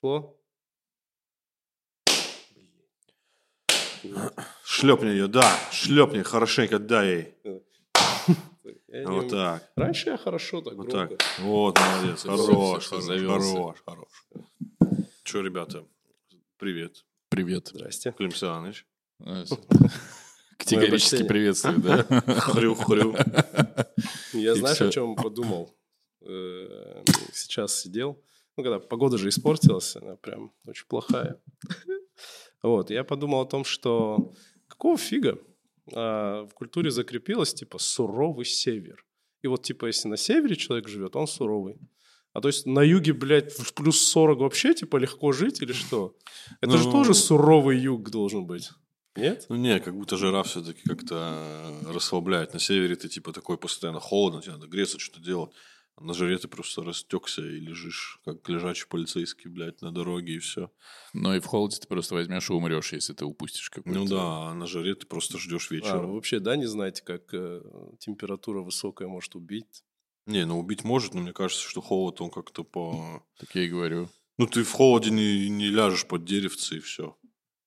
Шло? Шлепни ее, да, шлепни хорошенько, дай ей. Я не Вот умею. так, Раньше я хорошо так вот громко. так. Вот, молодец, хорош, хорош, хорош, хорош. Че, ребята, привет. Привет. Здрасте. Клим Саныч. Категорически приветствую, да? Хрю-хрю. Я знаешь, о чем подумал? Э, Сейчас сидел. Ну, когда погода же испортилась, она прям очень плохая. Вот, я подумал о том, что какого фига а, в культуре закрепилось, типа, суровый север. И вот, типа, если на севере человек живет, он суровый. А то есть на юге, блядь, в плюс 40 вообще, типа, легко жить или что? Это же Ну, тоже суровый юг должен быть. Нет? Ну не, как будто жара все-таки как-то расслабляет. На севере ты типа такой постоянно холодно, тебе надо греться, что-то делать. А на жаре ты просто растекся и лежишь, как лежачий полицейский, блядь, на дороге и все. Но и в холоде ты просто возьмешь и умрешь, если ты упустишь какой-то... Ну да, а на жаре ты просто ждешь А, вечера. вы вообще, да, не знаете, как э, температура высокая может убить? Не, ну убить может, но мне кажется, что холод, он как-то по... Так я и говорю. Ну ты в холоде не, не ляжешь под деревце и все.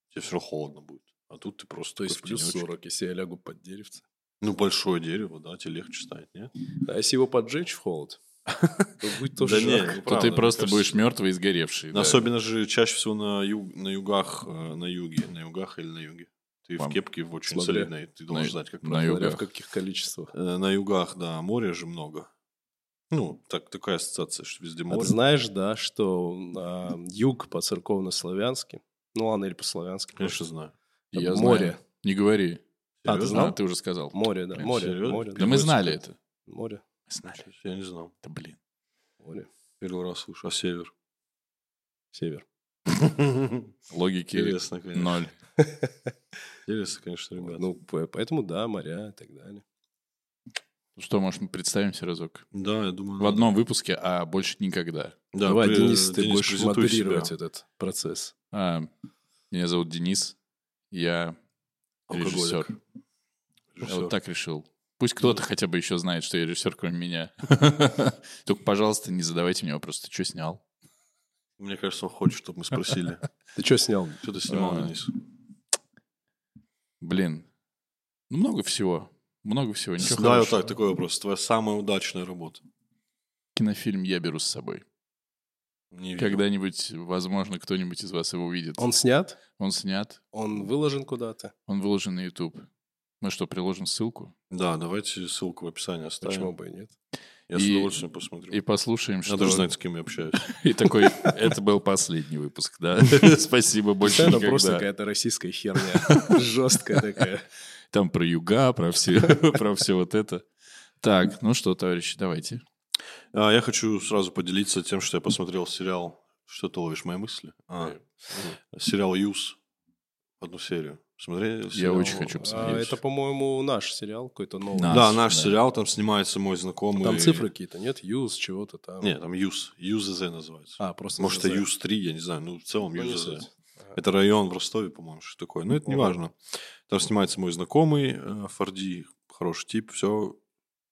Тебе все холодно будет. А тут ты просто То есть плюс тенечке. 40, если я лягу под деревце. Ну большое дерево, да, тебе легче станет, нет? А если его поджечь в холод, то будет тоже Да не, жарко. ну, То ты просто кажется, будешь мертвый и сгоревший. Да. Особенно же чаще всего на, юг, на югах, э, на юге, на югах или на юге. Ты Вам- в кепке в очень солидной, ты должен на- знать, как на правильно. Смотря в югах. каких количествах. Э, На югах, да, моря же много. Ну, так, такая ассоциация, что везде А море. ты знаешь, да, что а, юг по-церковно-славянски, ну ладно, или по-славянски. Конечно, знаю. Я это знаю. море. Не говори. А, ты знал? А, ты уже сказал. Море, да, море, серьезно? море. Да мы знали это. Море, Знали. Я не знал. Да блин. море, Первый раз слышу. А север? север. Логики Интересно, конечно. ноль. Интересно, конечно, ребят. Ну, по- поэтому да, моря и так далее. Ну Что, может, мы представимся разок? Да, я думаю... В надо. одном выпуске, а больше никогда. Да, Давай, при- Денис, ты будешь презентуй модерировать себя. этот процесс. А, меня зовут Денис. Я Алкоголик. режиссер. Я Режиссер. вот так решил. Пусть кто-то хотя бы еще знает, что я режиссер, кроме меня. Только, пожалуйста, не задавайте мне вопрос, ты что снял? Мне кажется, он хочет, чтобы мы спросили. Ты что снял? Что ты снимал, А. Денис? Блин, ну много всего. Много всего. Ничего вот хорошего. так, такой вопрос. Твоя самая удачная работа? Кинофильм я беру с собой. Не видел. Когда-нибудь, возможно, кто-нибудь из вас его увидит. Он снят? Он снят, Он выложен куда-то? он выложен на YouTube. Мы что, приложим ссылку? Да, давайте ссылку в описании оставим. Почему бы и нет? Я с И- удовольствием посмотрю. И послушаем, что... Надо же знать, с кем я общаюсь. И такой, это был последний выпуск, да? Спасибо, больше никогда. просто какая-то российская херня. Жесткая такая. Там про юга, про все, про все вот это. Так, ну что, товарищи, давайте. А, я хочу сразу поделиться тем, что я посмотрел сериал «Что ты ловишь мои мысли?» А, Сериал «Юз». Одну серию. Смотрели Я сериал? очень хочу А, посмотреть. Это, по-моему, наш сериал какой-то новый. Да. Да, Наш, наш да. сериал, там снимается мой знакомый. Там цифры какие-то, нет? Юз, чего-то там. Нет, там ЮЗ. ЮЗЗ называется. А, просто Может, это ЮЗ-3, я не знаю. Ну, в целом Ну, не ЮЗЗ. суть. Это район в Ростове, по-моему, что такое. Но это не важно. Там снимается мой знакомый э, Форди, хороший тип, все,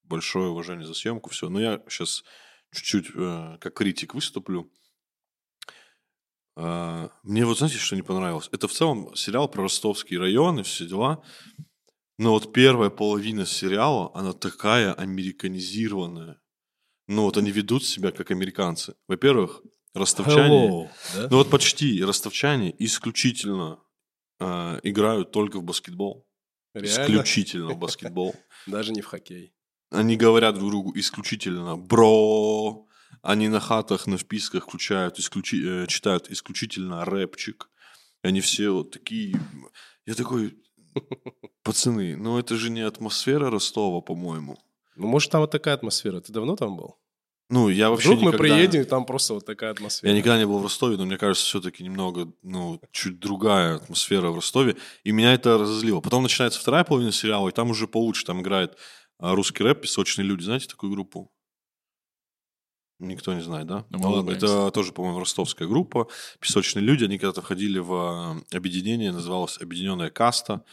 большое уважение за съемку, все. Но я сейчас чуть-чуть э, как критик выступлю. А, Мне вот знаете, что не понравилось? Это в целом сериал про ростовский район и все дела. Но вот первая половина сериала, она такая американизированная. Ну вот они ведут себя как американцы. Во-первых, ростовчане... Hello, да? Ну вот почти ростовчане исключительно э, играют только в баскетбол. Реально? Исключительно в баскетбол. Даже не в хоккей. Они говорят друг другу исключительно бро. Они на хатах, на вписках включают, исключи- э, читают исключительно рэпчик. И они все вот такие... Я такой, пацаны, ну это же не атмосфера Ростова, по-моему. Ну, может, там вот такая атмосфера. Ты давно там был? Ну, я вообще Вдруг мы никогда- приедем, и там просто вот такая атмосфера. Я никогда не был в Ростове, но мне кажется, все-таки немного, ну, чуть другая атмосфера в Ростове. И меня это разозлило. Потом начинается вторая половина сериала, и там уже получше. Там играет а, русский рэп, песочные люди. Знаете такую группу? Никто не знает, да? Ну, Ну, ладно, улыбаемся. это тоже, по-моему, ростовская группа. Песочные люди, они когда-то входили в а, объединение, называлось Объединенная каста.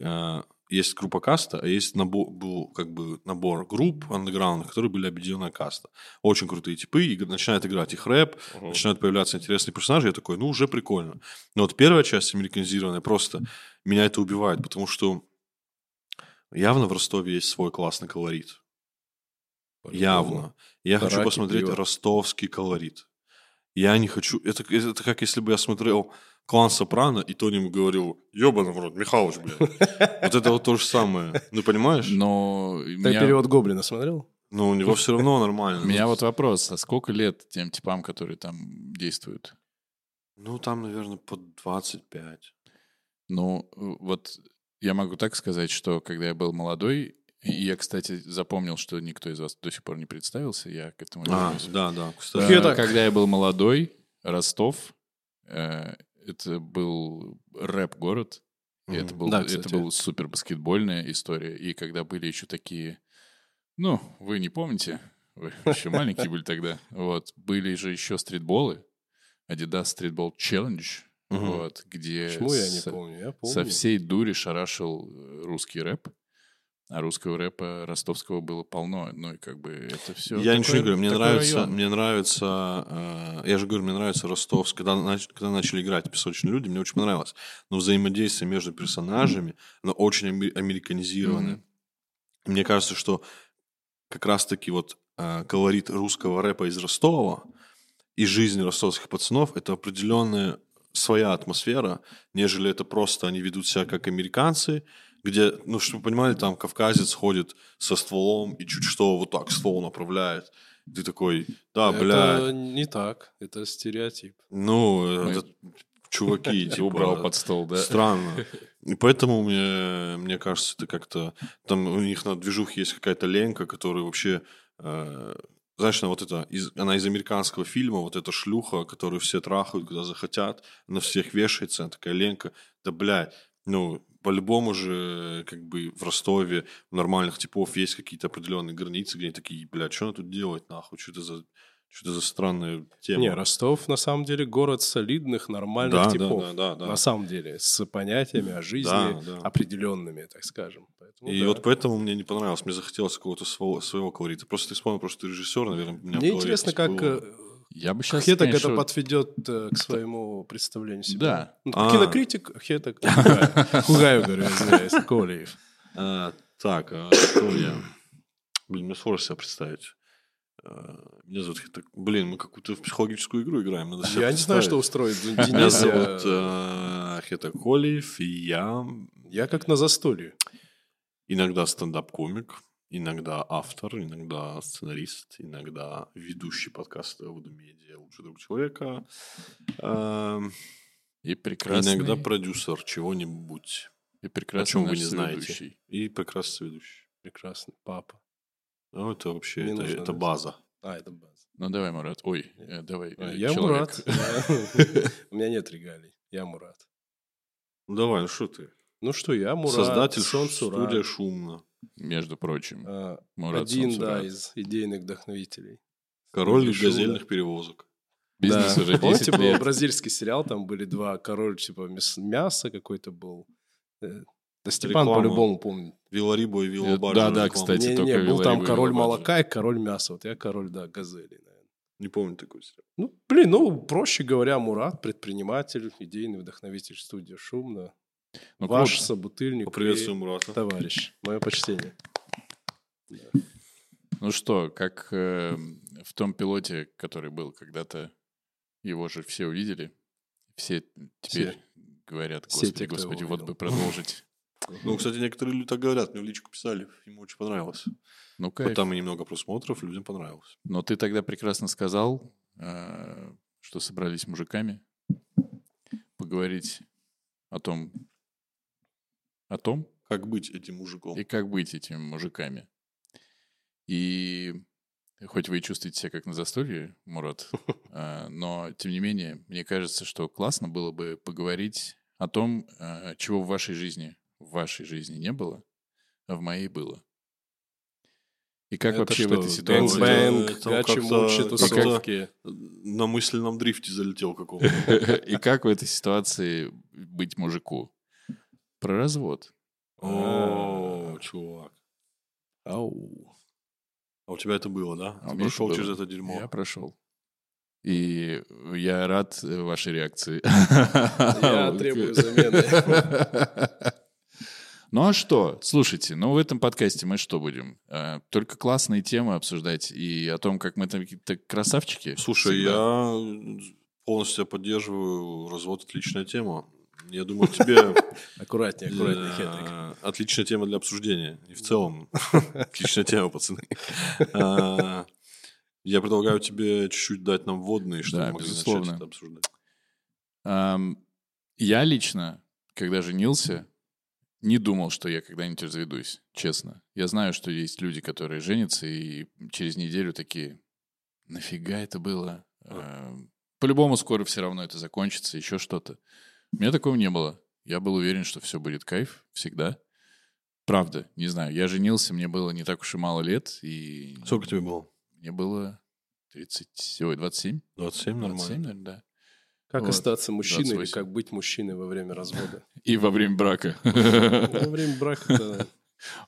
Э, есть группа каста, а есть набор, был как бы набор групп андеграундных, которые были объединенная каста. Очень крутые типы, и начинают играть их рэп, Мгм. начинают появляться интересные персонажи, я такой, ну, уже прикольно. Но вот первая часть американизированная просто меня это убивает, потому что явно в Ростове есть свой классный колорит. Явно. Я хочу посмотреть пиво. ростовский колорит. Я не хочу... Это, это как если бы я смотрел клан Сопрано, и Тони ему говорил, ебаный в рот, Михалыч, блядь. Вот это вот то же самое. Ну, понимаешь? Но Ты меня, перевод Гоблина смотрел? Но у него все равно нормально. у меня вот вопрос, а сколько лет тем типам, которые там действуют? Ну, там, наверное, под 25. Ну, вот я могу так сказать, что когда я был молодой, я, кстати, запомнил, что никто из вас до сих пор не представился, я к этому А, вернусь. да, да, Э, кстати. Хетак. Когда я был молодой, Ростов, э, это был рэп-город, и это, был, Да, это была супер баскетбольная история. И когда были еще такие, ну, вы не помните, вы еще маленькие были тогда, вот, были же еще стритболы, Adidas Streetball Challenge, вот, где Почему я не со- помню? Я помню. со всей дури шарашил э, русский рэп, а русского рэпа ростовского было полно. Ну и как бы это все. Я ничего не говорю, мне нравится, мне нравится, э, я же говорю, мне нравится Ростовск, когда, нач- когда начали играть песочные люди, мне очень понравилось. Но взаимодействие между персонажами, оно очень аме- американизированное. И Мне кажется, что как раз-таки вот э, колорит русского рэпа из Ростова и жизнь ростовских пацанов – это определенная своя атмосфера, нежели это просто они ведут себя как американцы, где, ну, чтобы вы понимали, там кавказец ходит со стволом и чуть что вот так ствол направляет. Ты такой, да, Это блядь, не так. Это стереотип. ну, Мы- это чуваки, типа, убрал под стол, да? Странно. И поэтому мне, мне кажется, это как-то... Там у них на движухе есть какая-то ленка, которая вообще... э, знаешь, она вот это, из, она из американского фильма, вот эта шлюха, которую все трахают, когда захотят, на всех вешается, она такая ленка. Да, блядь, ну, по-любому же, как бы, в Ростове у нормальных типов есть какие-то определенные границы, где они такие, блядь, что она тут делает, нахуй, что это за... Что это за странная тема? Не, Ростов на самом деле город солидных, нормальных да, да, типов. да, да, да. На самом деле, с понятиями о жизни Да, да. определенными, так скажем. Поэтому И да. вот поэтому мне не понравилось. Мне захотелось какого-то своего, своего колорита. Просто ты вспомнил, просто ты режиссер, наверное, у меня Мне интересно, как. Я бы сейчас, Хетак конечно, это подведет э, к своему представлению себя. Да. Ну, А. Кинокритик Хетак. Хугай. Хугаю, говорю, извиняюсь. Колеев. А, так, а кто я? Блин, мне сложно себя представить. А, Меня зовут Хитак. Блин, мы какую-то в психологическую игру играем. Надо себя Я не знаю, что устроит Меня Денис. зовут я- э, Хетак Колиев, и я Я как на застолье. иногда стендап-комик, иногда автор, иногда сценарист, иногда ведущий подкаста «Воду Медиа. Лучший друг человека». Эм, И прекрасный, Иногда продюсер чего-нибудь. и О прекрасный чем вы не знаете. соведущий. И прекрасный ведущий. Прекрасный. Папа. Ну, это вообще, Не это, нужно, это база. А, это база. Ну давай, Мурат. Ой, э, давай. А, э, Я человек. Мурат. У меня нет регалий. Я Мурат. Ну, давай, ну что ты? Ну что, я Мурат. Создатель студия «Шумно». Между прочим. А, Мурат Один, да, Сансурат. из идейных вдохновителей. Король «Шумно». газельных перевозок. Бизнес Да. уже 10 Помните, был лет. бразильский сериал, там были два король, типа мяс- мясо какой-то был. Э, Да Степан Реклама. по-любому помнит. Виларибо и Э, Вилобар. да, да, кстати. Не, только не, был там король молока и король мяса. Вот я король, да, газели, наверное. Не помню такой сериал. Ну, блин, ну, проще говоря, Мурат, предприниматель, идейный вдохновитель студии «Шумно». Ну, Ваш круто. собутыльник Поприветствую и Мурата. товарищ. Мое почтение. Ну что, как э, в том пилоте, который был когда-то, его же все увидели. Все теперь говорят, Все господи, те, кто господи, вот видел». бы продолжить. Ну, кстати, некоторые люди так говорят. Мне в личку писали. Ему очень понравилось. Ну, Вот кайф. там и немного просмотров, людям понравилось. Но ты тогда прекрасно сказал, э, что собрались мужиками поговорить о том, о том, Как быть этим мужиком? и как быть этими мужиками. И хоть вы и чувствуете себя как на застолье, Мурат, э, но тем не менее, мне кажется, что классно было бы поговорить о том, э, чего в вашей жизни, в вашей жизни не было, а в моей было. И как Это вообще в что, этой ситуации... Как-то- тусовки. На мысленном дрифте залетел какого-то. И как в этой ситуации быть мужику? Про развод. О, чувак. Ау. А у тебя это было, да? А Ты прошел через это дерьмо. Я прошел. И я рад э, вашей реакции. Я требую замены. Ну а что? Слушайте, ну в этом подкасте мы что будем? Э, Только классные темы обсуждать и о том, как мы там какие-то красавчики. Слушай, всегда. я полностью поддерживаю. Развод отличная тема. Я думаю, тебе Аккуратнее, аккуратнее, хитрик. отличная тема для обсуждения. И в целом отличная тема, пацаны. А, Я предлагаю тебе чуть-чуть дать нам вводные, чтобы мы могли начать это обсуждать. Я лично, когда женился, не думал, что я когда-нибудь разведусь, честно. Я знаю, что есть люди, которые женятся и через неделю такие, нафига это было? По-любому скоро все равно это закончится, еще что-то. У меня такого не было. Я был уверен, что все будет кайф всегда. Правда, не знаю. Я женился, мне было не так уж и мало лет, и Сколько тебе было? мне было 30, ой, 27? 27, 27, нормально. наверное, да. Как Вот. остаться мужчиной или 28. как быть мужчиной во время развода? И во время брака. Во время брака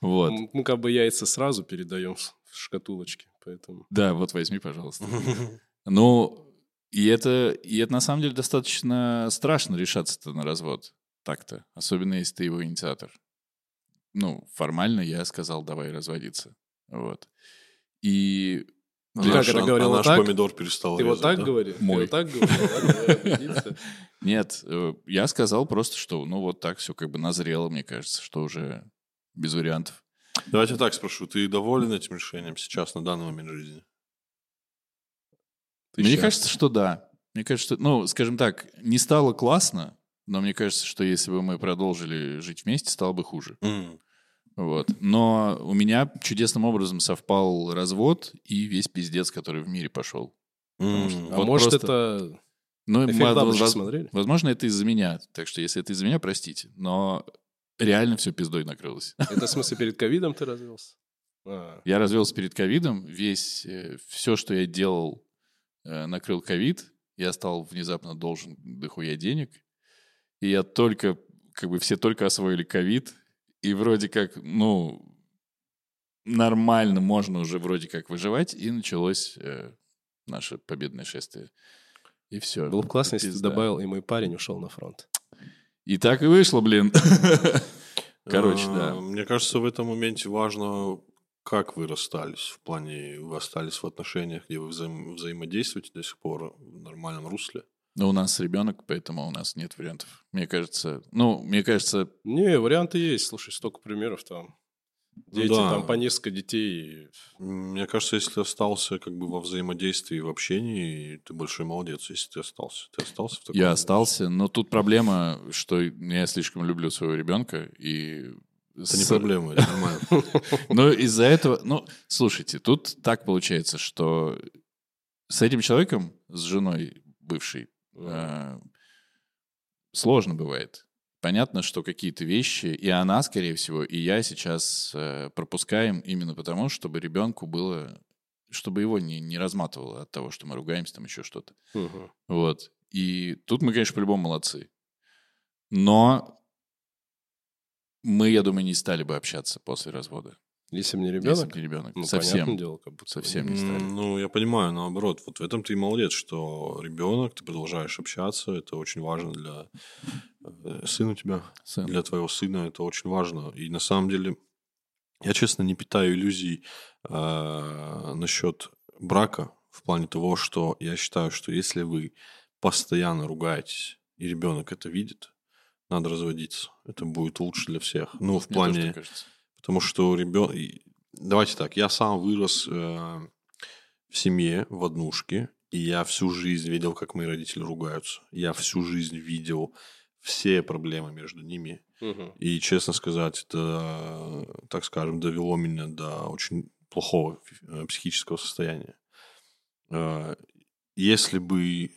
Вот. мы как бы яйца сразу передаем в шкатулочке, поэтому... Да, вот возьми, пожалуйста. Ну, и это, и это на самом деле достаточно страшно решаться-то на развод. Так-то. Особенно, если ты его инициатор. Ну, формально я сказал, давай разводиться. Вот. И А Ты наш- как это а говорил, наш вот так? помидор перестал Ты вот резать, так да? говорил? Мой. Ты вот так определиться. нет, э, я сказал просто, что ну вот так все как бы назрело, мне кажется, что уже без вариантов. Давайте так спрошу. Ты доволен этим решением сейчас, на данный момент жизни? Ты мне счастлив? кажется, что да. Мне кажется, что, ну, скажем так, не стало классно, но мне кажется, что если бы мы продолжили жить вместе, стало бы хуже. М. Вот. Но у меня чудесным образом совпал развод и весь пиздец, который в мире пошел. Что- А Вот может, просто- это... Ну, Эффект воз- смотрели? возможно, это из-за меня. Так что, если это из-за меня, простите. Но реально все пиздой накрылось. Это в смысле перед ковидом ты развелся? А, Я развелся перед ковидом. Весь, все, что я делал, э, накрыл ковид. Я стал внезапно должен дохуя денег. И я только, как бы все только освоили ковид. И вроде как, ну, нормально можно уже вроде как выживать. И началось э, наше победное шествие. И все. Было бы классно, если ты добавил, и мой парень ушел на фронт. И так и вышло, блин. Короче, А, да. Мне кажется, в этом моменте важно, как вы расстались. В плане, вы остались в отношениях, где вы взаим- взаимодействуете до сих пор в нормальном русле. Но у нас ребенок, поэтому у нас нет вариантов. Мне кажется, ну, мне кажется, Не, варианты есть. Слушай, столько примеров там. Дети, да. там по несколько детей. Мне кажется, если ты остался как бы во взаимодействии, в общении, ты большой молодец, если ты остался. Ты остался в таком... я остался, но тут проблема, что я слишком люблю своего ребенка, и... Это не проблема, это нормально. Но из-за этого, ну, слушайте, тут так получается, что с этим человеком, с женой бывшей, э, сложно бывает. Понятно, что какие-то вещи, и она, скорее всего, и я сейчас э, пропускаем именно потому, чтобы ребенку было, чтобы его не, не разматывало от того, что мы ругаемся, там еще что-то. Мгм. Вот. И тут мы, конечно, по-любому молодцы. Но мы, я думаю, не стали бы общаться после развода. Если бы не Если ребенок, бы не ребенок. ну, Совсем. понятное дело, как будто Совсем не не стали. Ну, я понимаю, наоборот. Вот в этом ты и молодец, что ребенок, ты продолжаешь общаться, это очень важно для э, сына у тебя, Сын. для твоего сына это очень важно. И на самом деле, я, честно, не питаю иллюзий э, насчет брака в плане того, что я считаю, что если вы постоянно ругаетесь, и ребенок это видит, надо разводиться. Это будет лучше для всех. Ну, в Мне тоже плане... так кажется. Потому что ребенок... Давайте так, я сам вырос э, в семье, в однушке, и я всю жизнь видел, как мои родители ругаются. Я всю жизнь видел все проблемы между ними. Мгм. И, честно сказать, это, так скажем, довело меня до очень плохого э, психического состояния. Э, Если бы...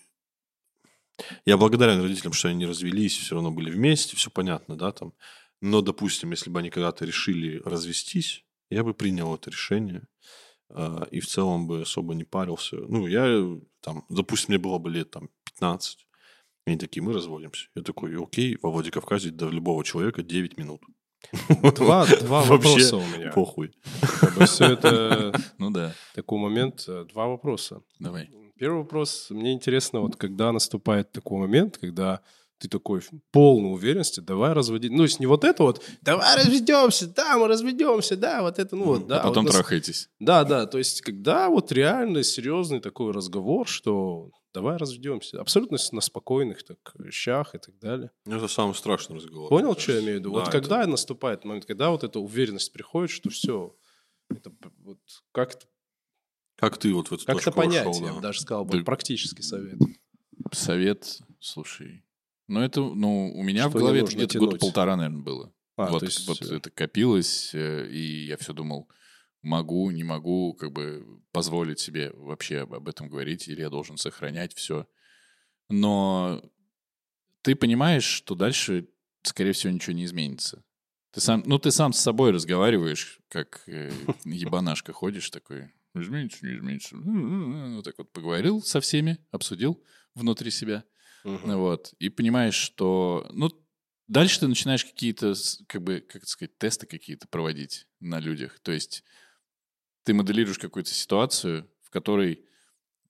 Я благодарен родителям, что они не развелись, все равно были вместе, все понятно, да, там. Но, допустим, если бы они когда-то решили развестись, я бы принял это решение э, и в целом бы особо не парился. Ну, я э, там, допустим, мне было бы лет там 15, они такие, мы разводимся. Я такой, окей, во Владикавказе до любого человека 9 минут. Два, два вопроса у меня. Похуй. Все это Ну да, такой момент. э, Два вопроса. давай. Первый вопрос. Мне интересно, вот когда наступает такой момент, когда ты такой полной уверенности, давай разводить. Ну, если не вот это вот, давай разведемся, да, мы разведемся, да, вот это, ну вот, да. а потом вот трахаетесь. Да, да, то есть когда вот реально серьезный такой разговор, что давай разведемся. Абсолютно на спокойных так щах и так далее. Ну, Это самый страшный разговор. Понял, что я имею в виду? Да, вот это- когда наступает момент, когда вот эта уверенность приходит, что все, это вот как это, Как ты вот в эту как это точку понять, вошел, я да? бы даже сказал, бы, Да. практический совет. Совет, слушай. Ну, это, ну, у меня Что в голове где-то года тянуть? полтора, наверное, было. А, вот, то есть, вот э, это копилось, э, и я все думал, могу, не могу, как бы позволить себе вообще об, этом говорить, или я должен сохранять все. Но ты понимаешь, что дальше, скорее всего, ничего не изменится. Ты сам, ну, ты сам с собой разговариваешь, как э, ебанашка ходишь такой, изменится, не изменится. Вот так вот поговорил со всеми, обсудил внутри себя. мгм. Вот. И понимаешь, что... Ну, дальше ты начинаешь какие-то, как бы, как сказать, тесты какие-то проводить на людях. То есть ты моделируешь какую-то ситуацию, в которой,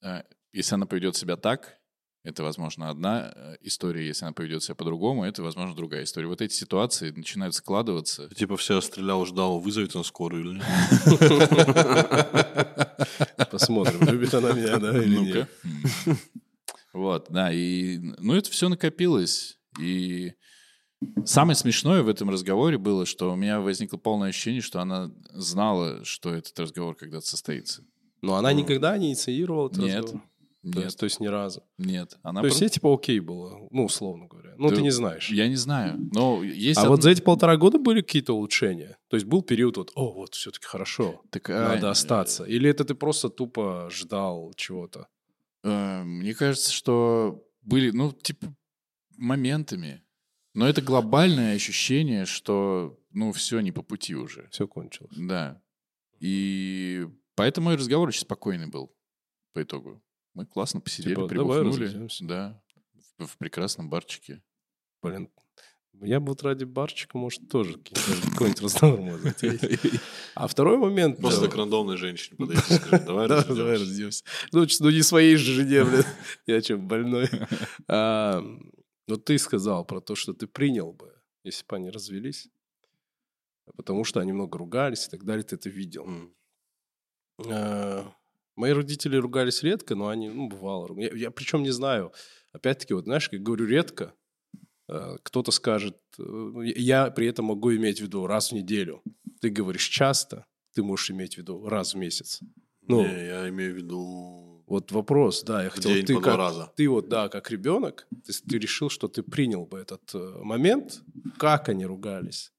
э, если она поведет себя так, это, возможно, одна э, история. Если она поведет себя по-другому, это, возможно, другая история. Вот эти ситуации начинают складываться. Типа все стрелял, ждал, вызовет на скорую или нет? Посмотрим, любит она меня, да, или Ну-ка. нет. Вот, да, и, ну, это все накопилось, и самое смешное в этом разговоре было, что у меня возникло полное ощущение, что она знала, что этот разговор когда-то состоится. Но она никогда не инициировала этот Нет, разговор? То Нет, есть, то есть ни разу. нет. Она То есть ей типа окей было, ну, условно говоря. Ну, Да ты не знаешь. Я не знаю, но есть... А одна- вот за эти полтора года были какие-то улучшения? То есть был период вот, о, вот все-таки хорошо, Так, а, надо остаться. Или это ты просто тупо ждал чего-то? э, Мне кажется, что были, ну, типа, моментами. Но это глобальное ощущение, что, ну, все не по пути уже. Все кончилось. Да. И поэтому и разговор очень спокойный был по итогу. Мы классно посидели, Типа, прибухнули. Да. В, в прекрасном барчике. Блин, я бы вот ради барчика, может, тоже какой-нибудь разговор мог затеять. А второй момент... Просто да, к рандомной женщине подойти и давай Да, давай разведемся. Ну, ну, не своей же жене, блин. Я что, больной? А, Ну, ты сказал про то, что ты принял бы, если бы они развелись. Потому что они много ругались и так далее, ты это видел. А, Мои родители ругались редко, но они, ну, бывало. Я, я причем не знаю. Опять-таки, вот знаешь, как говорю редко, э, кто-то скажет, э, ну, я я при этом могу иметь в виду раз в неделю. Ты говоришь часто, ты можешь иметь в виду раз в месяц. Ну, Не, я имею в виду вот вопрос, да, я хотел, день ты как, раза. ты вот, да, как ребенок, ты, ты решил, что ты принял бы этот э, момент, как они ругались,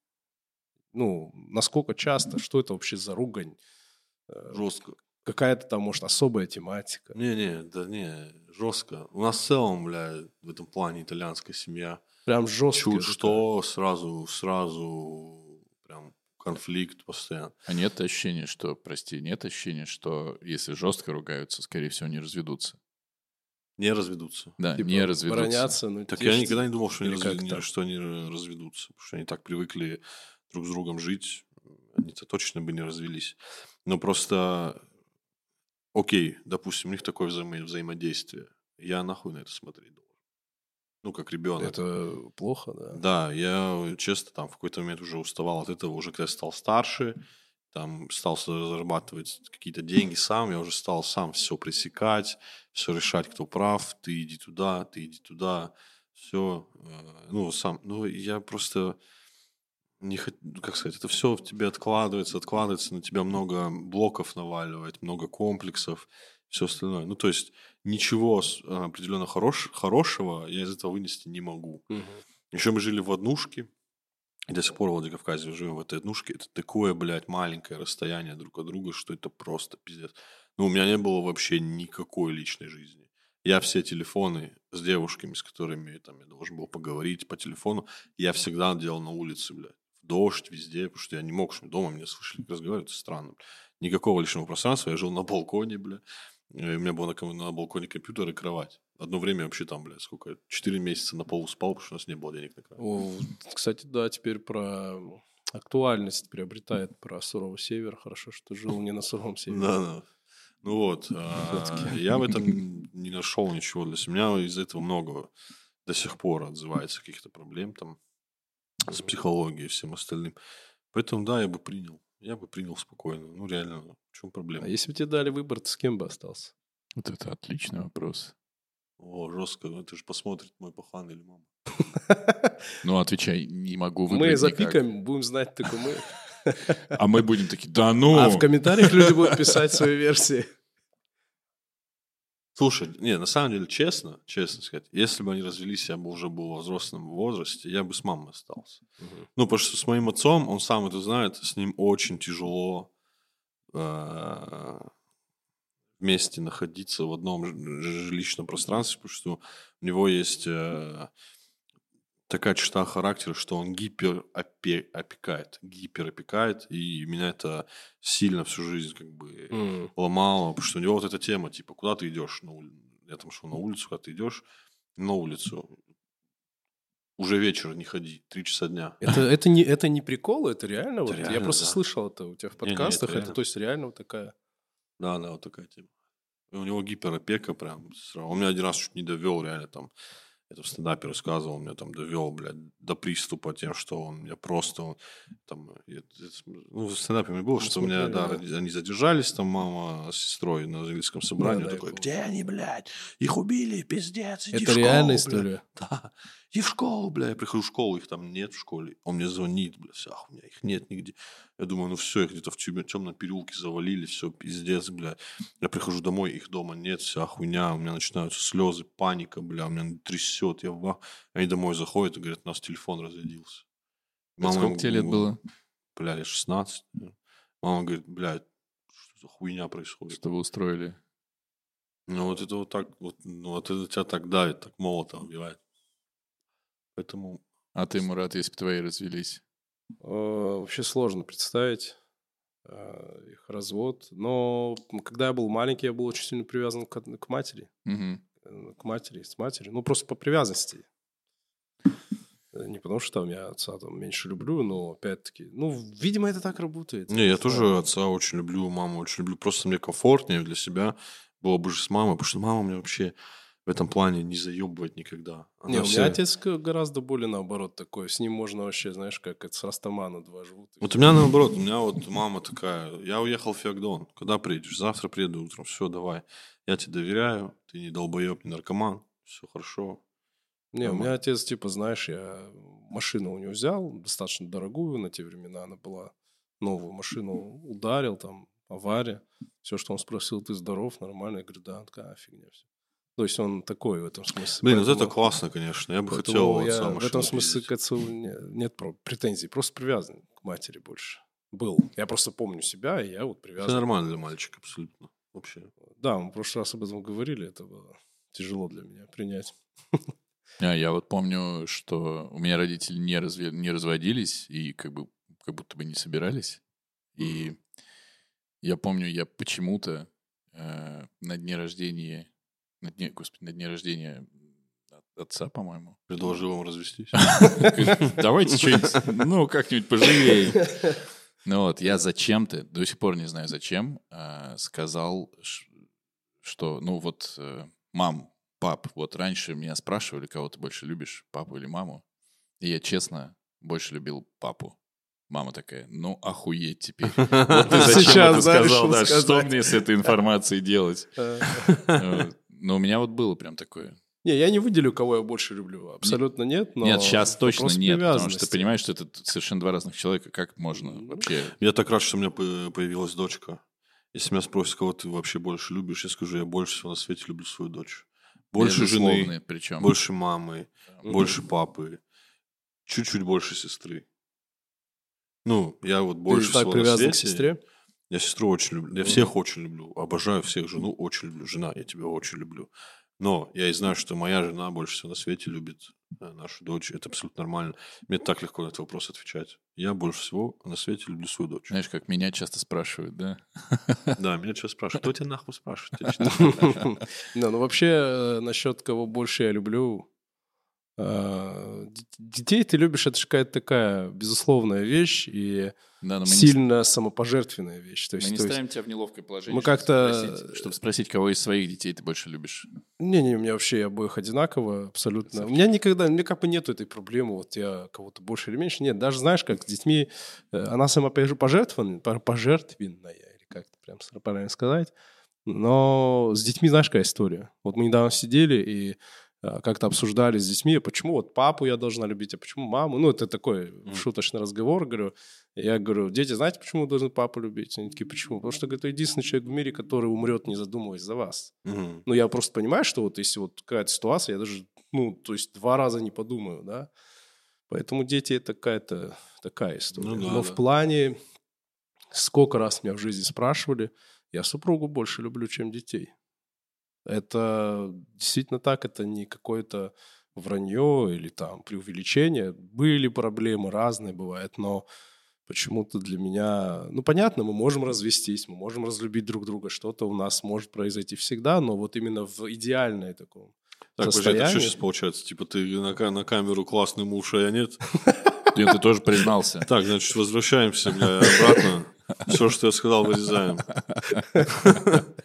ну, насколько часто, что это вообще за ругань, Э, Жестко. какая-то там, может, особая тематика. Не-не, да не, жестко. У нас в целом, бля, в этом плане итальянская семья. Прям жестко. Чуть что, сразу, сразу прям конфликт постоянно. А нет ощущения, что, прости, нет ощущения, что если жестко ругаются, скорее всего, не разведутся. Не разведутся. Да, Типа, не разведутся. бороняться, ну, Так я никогда не думал, что они, Или разве- как не- там? что они разведутся. Потому что они так привыкли друг с другом жить. Они-то точно бы не развелись. Но просто, окей, допустим, у них такое взаимо- взаимодействие. Я нахуй на это смотреть должен. Ну, как ребенок. Это плохо, да. Да, я, честно, там в какой-то момент уже уставал от этого, уже когда я стал старше, там стал зарабатывать какие-то деньги сам, я уже стал сам все пресекать, все решать, кто прав, ты иди туда, ты иди туда, все, ну, сам, ну, я просто не хот- ну, как сказать, это все в тебе откладывается, откладывается, на тебя много блоков наваливает, много комплексов, все остальное. Ну, то есть ничего а, определенно хорош, хорошего я из этого вынести не могу. Мгм. Еще мы жили в однушке. И до сих пор в Владикавказе живем в этой однушке. Это такое, блядь, маленькое расстояние друг от друга, что это просто пиздец. Ну, у меня не было вообще никакой личной жизни. Я все телефоны с девушками, с которыми там, я должен был поговорить по телефону, я всегда делал на улице, блядь. В дождь, везде, потому что я не мог, что дома меня слышали, как разговаривают, это странно. Никакого личного пространства, я жил на балконе, бля. У меня был на, на балконе компьютер и кровать. Одно время вообще там, блядь, сколько, четыре месяца на полу спал, потому что у нас не было денег на кровать. О, кстати, да, теперь про актуальность приобретает про суровый север. Хорошо, что жил не на суровом севере. Да, да. Ну вот, а, я в этом не нашел ничего для себя. У меня из этого много до сих пор отзывается каких-то проблем там с психологией и всем остальным. Поэтому, да, я бы принял. Я бы принял спокойно. Ну, реально, в чем проблема? А если бы тебе дали выбор, ты с кем бы остался? Вот это отличный вопрос. О, жестко. Ну, Это же посмотрит мой пахан или мама. Ну, отвечай, не могу выбрать Мы запикаем, будем знать только мы. А мы будем такие, да ну! А в комментариях люди будут писать свои версии. Слушай, не, на самом деле, честно, честно сказать, если бы они развелись, я бы уже был в взрослом возрасте, я бы с мамой остался. Ну, потому что с моим отцом, он сам это знает, с ним очень тяжело э, вместе находиться в одном жилищном пространстве, потому что у него есть э, такая черта характера, что он гиперопекает, гиперопекает, и меня это сильно всю жизнь как бы М. ломало, потому что у него вот эта тема, типа, куда ты идешь? ули- Я там шел на улицу, куда ты идешь? На улицу. Уже вечер, не ходи, три часа дня. Это, это, не, это не прикол, это реально? вот, я реально, просто да. слышал это у тебя в Не-не, это подкастах. это, реально. то есть реально вот такая... Да, да, вот такая тема. И у него гиперопека прям. Он меня один раз чуть не довел, реально там. Это в стендапе рассказывал, он меня там довел, блядь, до приступа тем, что он меня просто, он, там, я- ну, в стендапе мне было, Ну, что у меня, смотрели, да, они задержались, там, мама с сестрой на английском собрании, Да, да, я такой, где они, блядь? Их убили, пиздец, иди в Это школу, реальная блядь». история. Да. И в школу, бля. Я прихожу в школу, их там нет в школе. Он мне звонит, бля, вся хуйня, их нет нигде. Я думаю, ну все, их где-то в темном переулке завалили, все, пиздец, бля. Я прихожу домой, их дома нет, вся хуйня. У меня начинаются слезы, паника, бля, у меня трясет. Я в ах- Они домой заходят и говорят, у нас телефон разрядился. Мама Сколько тебе лет было, Бля, лет 16. Мама говорит, блядь, что за хуйня происходит? что вы устроили? Ну, вот это вот так, вот, ну, вот это тебя так давит, так молотом убивает. Поэтому А ты, Мурат, если бы твои развелись? Э, Вообще сложно представить э, их развод. Но когда я был маленький, я был очень сильно привязан к, к матери. Э, К матери, с матерью. Ну, просто по привязанности. Не потому что там я отца там меньше люблю, но опять-таки, ну, видимо, это так работает. Не, я тоже отца очень люблю, маму очень люблю. Просто мне комфортнее для себя было бы же с мамой, потому что мама мне вообще в этом плане не заебывает никогда. Она Не, у меня отец гораздо более наоборот такой. С ним можно вообще, знаешь, как это с Растамана два живут. Вот у меня наоборот, у меня вот мама такая, я уехал в Феогдон, когда приедешь? Завтра приеду утром, все, давай. Я тебе доверяю, ты не долбоеб, не наркоман, все хорошо. Не, у меня отец, типа, знаешь, я машину у него взял, достаточно дорогую на те времена она была. Новую машину ударил, там, авария. Все, что он спросил, ты здоров, нормально? Я говорю, да, такая фигня все. То есть он такой в этом смысле. Блин, вот это Поэтому- классно, конечно, я бы поэтому хотел я отца В этом смысле пиздить. к отцу не- нет претензий, просто привязан к матери больше. Был. Я просто помню себя, и я вот Это привязан. нормально для мальчика, абсолютно. Вообще. Да, мы в прошлый раз об этом говорили, это было тяжело для меня принять. А, я вот помню, что у меня родители не, разве- не разводились и как бы как будто бы не собирались. И я помню, я почему-то э, на дне рождения, на дне, господи, на дне рождения от- отца, по-моему. Предложил вам развестись. Давайте что-нибудь, ну, как-нибудь поживее. Ну вот, я зачем-то, до сих пор не знаю зачем, э, сказал, что, ну вот, э, мам, пап, вот раньше меня спрашивали, кого ты больше любишь, папу или маму. И я честно больше любил папу. Мама такая, ну охуеть теперь. Вот ты зачем Сейчас, это да, сказал, да, что мне с этой информацией делать? Но у меня вот было прям такое. Не, я не выделю, кого я больше люблю. Абсолютно нет. Но Нет, сейчас точно нет, потому что ты понимаешь, что это совершенно два разных человека. Как можно Ну, вообще... Я так рад, что у меня по- появилась дочка. Если меня спросят, кого ты вообще больше любишь, я скажу, я больше всего на свете люблю свою дочь. Больше жены, причем. больше мамы, Мгм. больше папы, чуть-чуть больше сестры. Ну, я вот больше Ты так всего на привязан к свете- сестре? Я сестру очень люблю. Я всех очень люблю. Обожаю всех. Жену очень люблю. Жена, я тебя очень люблю. Но я и знаю, что моя жена больше всего на свете любит э, нашу дочь. Это абсолютно нормально. Мне так легко на этот вопрос отвечать. Я больше всего на свете люблю свою дочь. Знаешь, как меня часто спрашивают, да? Да, меня сейчас спрашивают. Кто тебя нахуй спрашивает? Да, ну вообще, э, насчет кого больше я люблю, детей ты любишь, это же какая-то такая безусловная вещь и Да, но мы не, сильно самопожертвенная вещь. То мы есть, не то есть- ставим тебя в неловкое положение. мы чтобы как-то- спросить- Чтобы спросить, кого из своих детей ты больше любишь. Не-не, у меня вообще обоих одинаково абсолютно. У меня никогда, у меня как бы нету этой проблемы, вот я кого-то больше или меньше. Нет, даже знаешь, как с детьми, э, она самопожертвованная, пож- пожертвенная, или как это прям правильно сказать. Но с детьми, знаешь, какая история? Вот мы недавно сидели и как-то обсуждали с детьми, почему вот папу я должна любить, а почему маму. Ну, это такой Мгм. шуточный разговор, говорю. Я говорю, дети, знаете, почему вы должны папу любить? Они такие, почему? Потому что, говорит, это единственный человек в мире, который умрет, не задумываясь за вас. Мгм. Ну, я просто понимаю, что вот если вот какая-то ситуация, я даже, ну, то есть два раза не подумаю, да. Поэтому дети это какая-то такая история. Ну да, Но да. в плане, сколько раз меня в жизни спрашивали, я супругу больше люблю, чем детей. Это действительно так, это не какое-то вранье или там преувеличение. Были проблемы разные бывают, но почему-то для меня... Ну, понятно, мы можем развестись, мы можем разлюбить друг друга, что-то у нас может произойти всегда, но вот именно в идеальной таком Так, подожди, это состоянии... что сейчас получается? Типа ты на, на камеру классный муж, а я нет? Ты, ты тоже признался. Так, значит, возвращаемся, бля, обратно. Все, что я сказал, вырезаем.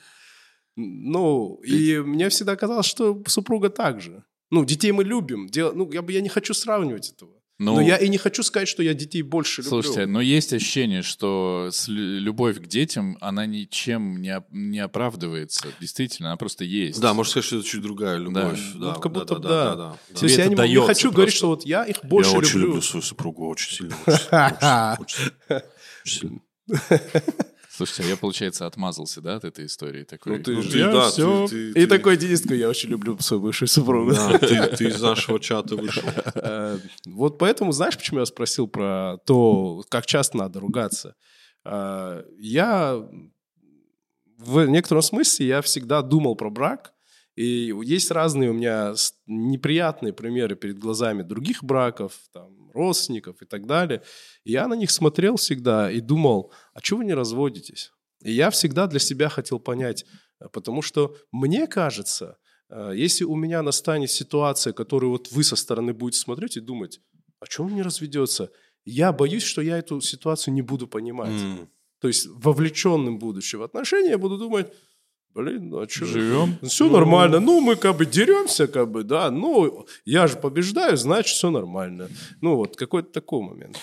Ну, и мне всегда казалось, что супруга так же. Ну, детей мы любим. Дел- Ну, я, бы- я не хочу сравнивать этого. Ну, Но я и не хочу сказать, что я детей больше Слушайте, люблю. но есть ощущение, что любовь к детям, она ничем не, оп- не оправдывается. Действительно, она просто есть. Да, можно сказать, что это чуть другая любовь. Ну, Да, как да, будто да, бы да, да. да, да. То есть я не, могу- не хочу говорить, просто. что вот я их больше я очень люблю. люблю свою супругу, очень сильно. Очень сильно. Слушайте, а я, получается, отмазался, да, от этой истории такой? Ну, ты Ну, же, я да, всё. ты- И ты- такой Денис, такой, я очень люблю свою бывшую супругу. Да, ты, ты из нашего чата вышел. Э, Вот поэтому, знаешь, почему я спросил про то, как часто надо ругаться? Э, Я в некотором смысле я всегда думал про брак, и есть разные у меня неприятные примеры перед глазами других браков, там, родственников и так далее. И я на них смотрел всегда и думал, а чего вы не разводитесь? И я всегда для себя хотел понять, э, потому что мне кажется, э, если у меня настанет ситуация, которую вот вы со стороны будете смотреть и думать, а чего он не разведется? Я боюсь, что я эту ситуацию не буду понимать. М. То есть вовлеченным будучи в отношения, я буду думать, блин, ну а что? Живем? Все нормально. Ну, мы как бы деремся, как бы, да. Ну, я же побеждаю, значит, все нормально. Ну, вот какой-то такой момент.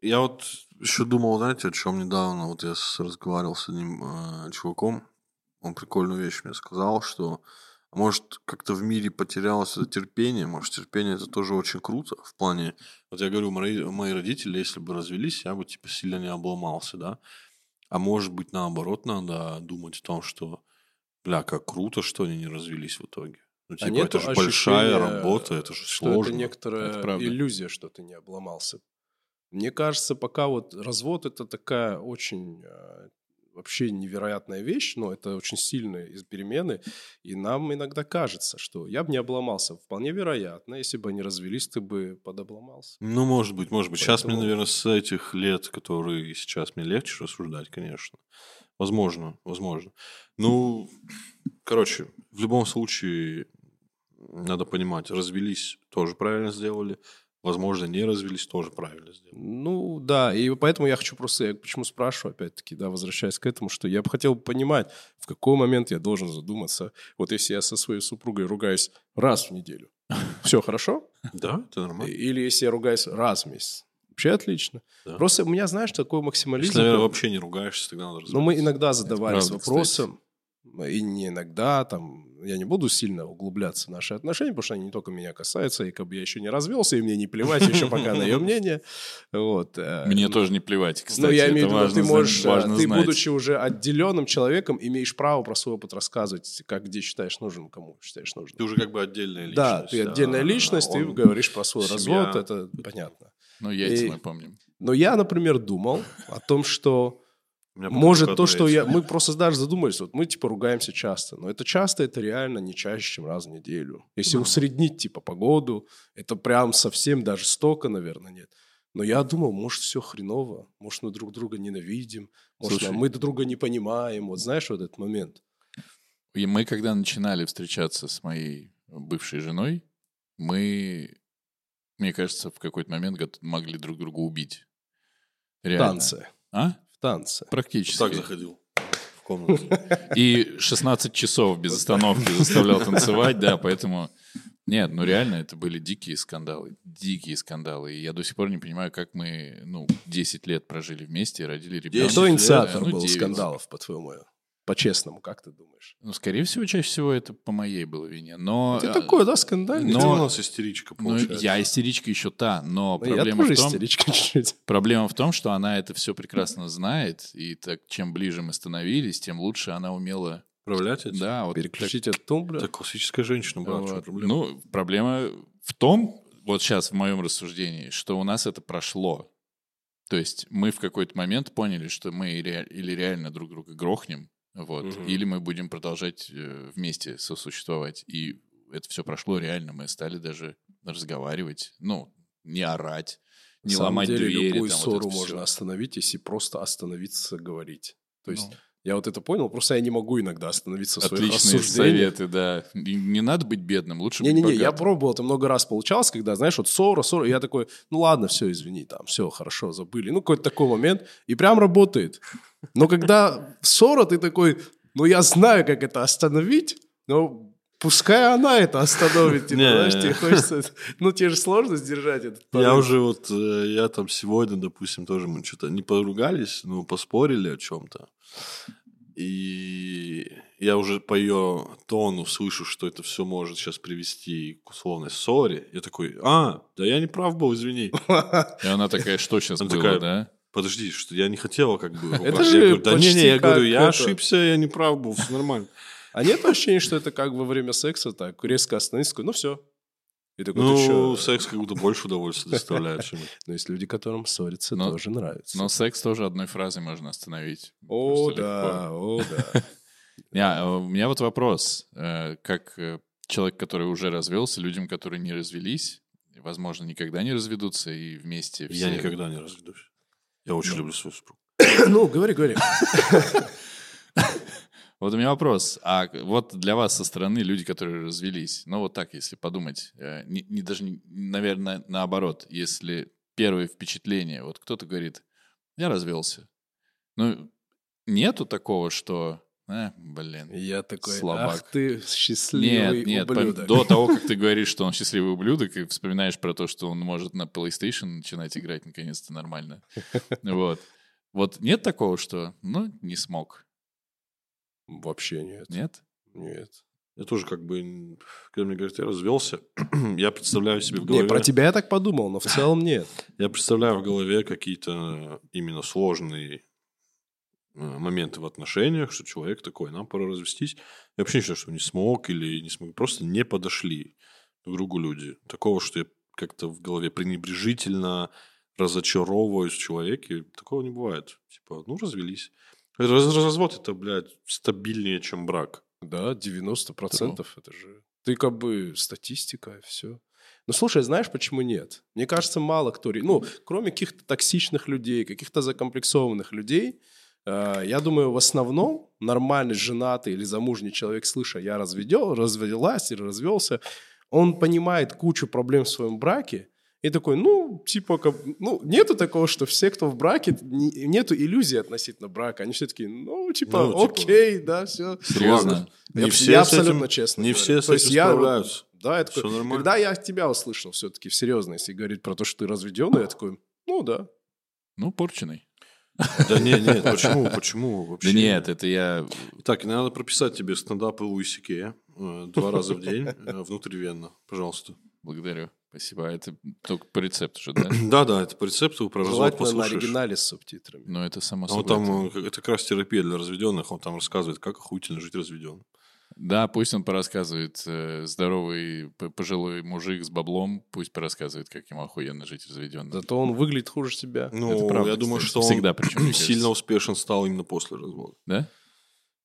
Я вот еще думал, знаете, о чем недавно. Вот я разговаривал с одним э, чуваком. Он прикольную вещь мне сказал, что может как-то в мире потерялось это терпение. Может, терпение это тоже очень круто. В плане, вот я говорю, мои, мои родители, если бы развелись, я бы типа сильно не обломался, да. А может быть, наоборот, надо думать о том, что, бля, как круто, что они не развелись в итоге. Ну, типа, а это же большая работа, это же что сложно. это некоторая Это правда. иллюзия, что ты не обломался. Мне кажется, пока вот развод это такая очень э, вообще невероятная вещь, но это очень сильные перемены, и нам иногда кажется, что я бы не обломался. Вполне вероятно, если бы они развелись, ты бы подобломался. Ну, может быть, может быть. Сейчас мне, Поэтому- наверное, с этих лет, которые сейчас мне легче рассуждать, конечно. Возможно, возможно. Ну, короче, в любом случае, надо понимать, развелись, тоже правильно сделали. Возможно, не развелись, тоже правильно сделали. Ну, да, и поэтому я хочу просто, я почему спрашиваю, опять-таки, да, возвращаясь к этому, что я бы хотел понимать, в какой момент я должен задуматься, вот если я со своей супругой ругаюсь раз в неделю, все хорошо? Да, это нормально. Или если я ругаюсь раз в месяц, вообще отлично. Да. Просто у меня, знаешь, такой максимализм. Если, наверное, вообще не ругаешься, тогда надо Но мы иногда задавались правда, вопросом, и не иногда, там, я не буду сильно углубляться в наши отношения, потому что они не только меня касаются, и как бы я еще не развелся, и мне не плевать еще пока на ее мнение. Вот. э, Мне тоже не плевать, кстати. ну, я имею в виду, ты можешь, э, важно ты, знать. будучи уже отделенным человеком, имеешь право про свой опыт рассказывать, как где считаешь нужным, кому считаешь нужным. Ты уже как бы отдельная личность. Да, ты отдельная а личность, ты говоришь про свой семья. развод, это понятно. Ну, яйца И- мы помним. Но я, например, думал о том, что может то, что я... Мы просто даже задумались, вот мы типа ругаемся часто, но это часто, это реально не чаще, чем раз в неделю. Если Да. усреднить типа погоду, это прям совсем даже столько, наверное, нет. Но я думал, может, все хреново, может, мы друг друга ненавидим, может, Слушай. мы друг друга не понимаем. Вот знаешь, вот этот момент. И мы, когда начинали встречаться с моей бывшей женой, мы, мне кажется, в какой-то момент могли друг друга убить. Реально. Танцы. А? В танце. Практически. Так заходил в комнату. И 16 часов без остановки заставлял танцевать, да, поэтому... Нет, ну реально, это были дикие скандалы, дикие скандалы. И я до сих пор не понимаю, как мы, ну, 10 лет прожили вместе и родили ребенка. Кто инициатор Ну, был 9. скандалов, по-твоему? По-честному, как ты думаешь? Ну, скорее всего, чаще всего это по моей было вине. Но... Ты а, такой, да, скандальный? Ты Но- у нас истеричка, Ну, получается. я истеричка еще та, но Ну, я проблема тоже в том, истеричка чуть-чуть. проблема в том, что она это все прекрасно знает, и так чем ближе мы становились, тем лучше она умела, Управлять этим? да, вот так- Переключить этот тумблер. Это классическая женщина, чём Вот. проблема? Ну, проблема в том, вот сейчас в моем рассуждении, что у нас это прошло. То есть мы в какой-то момент поняли, что мы или реально друг друга грохнем, вот, Мгм. или мы будем продолжать э, вместе сосуществовать. И это все прошло реально. Мы стали даже разговаривать, ну, не орать, не На самом ломать деле, двери. любую там, вот ссору всё. можно остановить, если просто остановиться говорить. То есть Ну, я вот это понял, просто я не могу иногда остановиться в своих Отличные рассуждениях. советы, да. И Не надо быть бедным, лучше быть Не-не-не, я пробовал, это много раз получалось, когда, знаешь, вот ссора, ссора, я такой, ну ладно, все, извини, там, все, хорошо, забыли. Ну, какой-то такой момент, и прям работает. Но когда ссора, ты такой, ну, я знаю, как это остановить, но пускай она это остановит, типа, знаешь, тебе хочется, ну, тебе же сложно сдержать этот Я уже вот, э, я там сегодня, допустим, тоже мы что-то не поругались, но поспорили о чем-то. И я уже по ее тону слышу, что это все может сейчас привести к условной ссоре. Я такой, а, да я не прав был, извини. И она такая, что сейчас Она было, такая, да? Подожди, что я не хотела как бы. Это же я говорю, да не, не, я говорю, я ошибся, я не прав был, все нормально. А нет ощущения, что это как во время секса так резко остановиться, ну, все. И такой, Ну, чё? секс как будто больше удовольствия доставляет, чем Но есть люди, которым ссориться Но- тоже нравится. Но секс тоже одной фразой можно остановить. О, да, о, да. Не, а, у меня вот вопрос. Э, Как э, человек, который уже развелся, людям, которые не развелись, возможно, никогда не разведутся и вместе все... Я никогда не разведусь. Я очень Ну. люблю свою супругу. Ну, говори, говори. Вот у меня вопрос. А вот для вас со стороны люди, которые развелись, ну вот так, если подумать, э, не, не даже, наверное, наоборот, если первое впечатление, вот кто-то говорит, я развелся. Ну, нету такого, что, э, блин, Я такой, Слабак. ах ты счастливый Нет, нет, ублюдок. до того, как ты говоришь, что он счастливый ублюдок, и вспоминаешь про то, что он может на PlayStation начинать играть наконец-то нормально. Вот. Вот нет такого, что, ну, не смог. Вообще нет. Нет? Нет. Я тоже как бы, когда мне говорят, я развелся, я представляю себе в голове... Не, про тебя я так подумал, но в целом нет. Я представляю в голове какие-то именно сложные э, моменты в отношениях, что человек такой, нам пора развестись. Я вообще не считаю, что не смог или не смог. Просто не подошли друг другу люди. Такого, что я как-то в голове пренебрежительно разочаровываюсь в человеке, такого не бывает. Типа, ну, развелись. Раз- Развод это, блядь, стабильнее, чем брак. Да, 90% это же... Ты как бы статистика, все. Ну, слушай, знаешь, почему нет? Мне кажется, мало кто... Ну, кроме каких-то токсичных людей, каких-то закомплексованных людей, э, я думаю, в основном нормальный женатый или замужний человек, слыша, я разведел, развелась или развелся, он понимает кучу проблем в своем браке, и такой, ну, типа, как, ну, нету такого, что все, кто в браке, не- нету иллюзии относительно брака. Они все такие, ну, типа, Ну, типа, окей, да, все. Серьезно? Не Я, все я с этим- абсолютно честно Не говорю. все с То есть этим я вот- справляются. Да, я такой, Всё нормально. когда я тебя услышал все-таки серьезно, если говорить про то, что ты разведенный, я такой, ну да. Ну, порченый. Да не, нет, почему, почему вообще? Да нет, это я... Так, надо прописать тебе стендапы Луиси Кея э, два раза в день э, внутривенно, пожалуйста. Благодарю. Спасибо. А это только по рецепту же, да? Да-да, это по рецепту про развод Желательно на послушаешь. оригинале с субтитрами. Но это само А собой. Он там, это- э, это как раз терапия для разведенных, он там рассказывает, как охуительно жить разведенным. Да, пусть он порассказывает. э, Здоровый пожилой мужик с баблом, пусть порассказывает, как ему охуенно жить разведенным. Зато он выглядит хуже себя. Ну, Это правда, я думаю, кстати. что он Всегда причем, мне сильно успешен стал именно после развода. Да?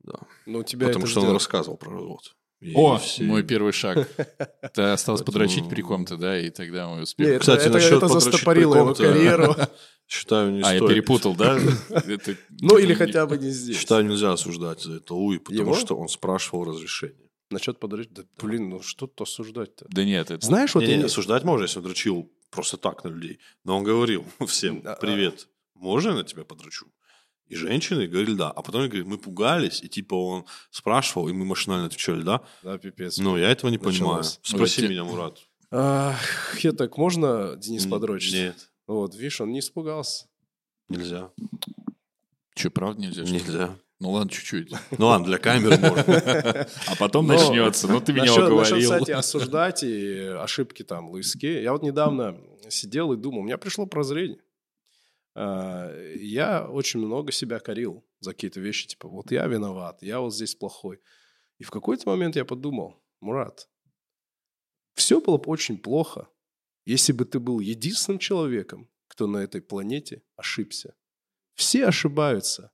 Да. Ну, у тебя Потому это что он сделано. рассказывал про развод. И О, все- мой первый шаг. Ты осталось подрочить при ком-то, да, и тогда мы Не, успеем. это, Кстати, это, насчет это застопорило его карьеру. Считаю, не А, я стоит. перепутал, да? Это- Ну, или не- хотя бы не здесь. Считаю, нельзя осуждать за это Луи, потому Его? что он спрашивал разрешение. Насчет подрочить. Да, блин, ну что тут осуждать-то? Да нет, это... Знаешь, вот Не, я не, осуждать можно, если он дрочил просто так на людей. Но он говорил всем, А, а. привет, можно я на тебя подрочу? И женщины говорили да. А потом они говорят, мы пугались, и типа он спрашивал, и мы машинально отвечали да. Да, пипец. Но я этого не понимаю. Началось. Спроси Вот те- меня, Мурат. Ах, я так, можно Денис подрочить? Нет, Вот, видишь, он не испугался. нельзя. Че, правда нельзя? Нельзя. Ну ладно, чуть-чуть. Ну ладно, для камеры можно. А потом начнется. Ну ты меня насчет, насчет, уговорил. кстати, осуждать и ошибки там Луиске. Я вот недавно сидел и думал, у меня пришло прозрение. А, Я очень много себя корил за какие-то вещи, типа, вот я виноват, я вот здесь плохой. И в какой-то момент я подумал, Мурат, все было бы очень плохо, если бы ты был единственным человеком, кто на этой планете ошибся. Все ошибаются.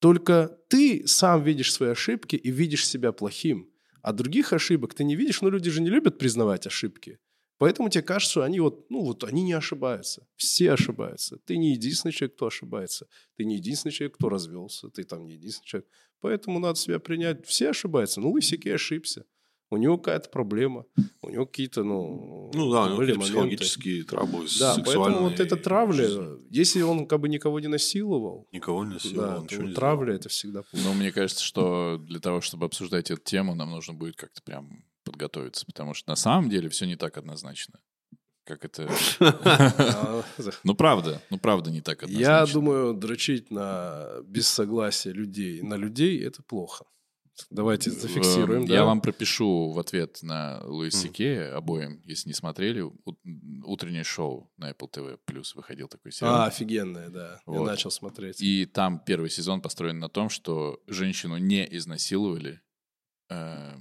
Только ты сам видишь свои ошибки и видишь себя плохим. А других ошибок ты не видишь, но люди же не любят признавать ошибки. Поэтому тебе кажется, что они вот, ну вот они не ошибаются. Все ошибаются. Ты не единственный человек, кто ошибается. Ты не единственный человек, кто развелся. Ты там не единственный человек. Поэтому надо себя принять. Все ошибаются. Ну, Лысикий ошибся. У него какая-то проблема. У него какие-то, ну... Ну да, у него были моменты. психологические травмы, Да, поэтому вот эта травля, если он как бы никого не насиловал, Никого не насиловал, да, ничего то не травля это всегда плохо. Ну, мне кажется, что для того, чтобы обсуждать эту тему, нам нужно будет как-то прям подготовиться, потому что на самом деле все не так однозначно. Как это... Ну, правда. Ну, правда не так однозначно. Я думаю, дрочить на без согласия людей на людей это плохо. Давайте зафиксируем. Да? Я вам пропишу в ответ на Луис обоим, если не смотрели, утреннее шоу на Apple TV плюс выходил такой сериал. А, офигенная, да. Я начал смотреть. И там первый сезон построен на том, что женщину не изнасиловали, э,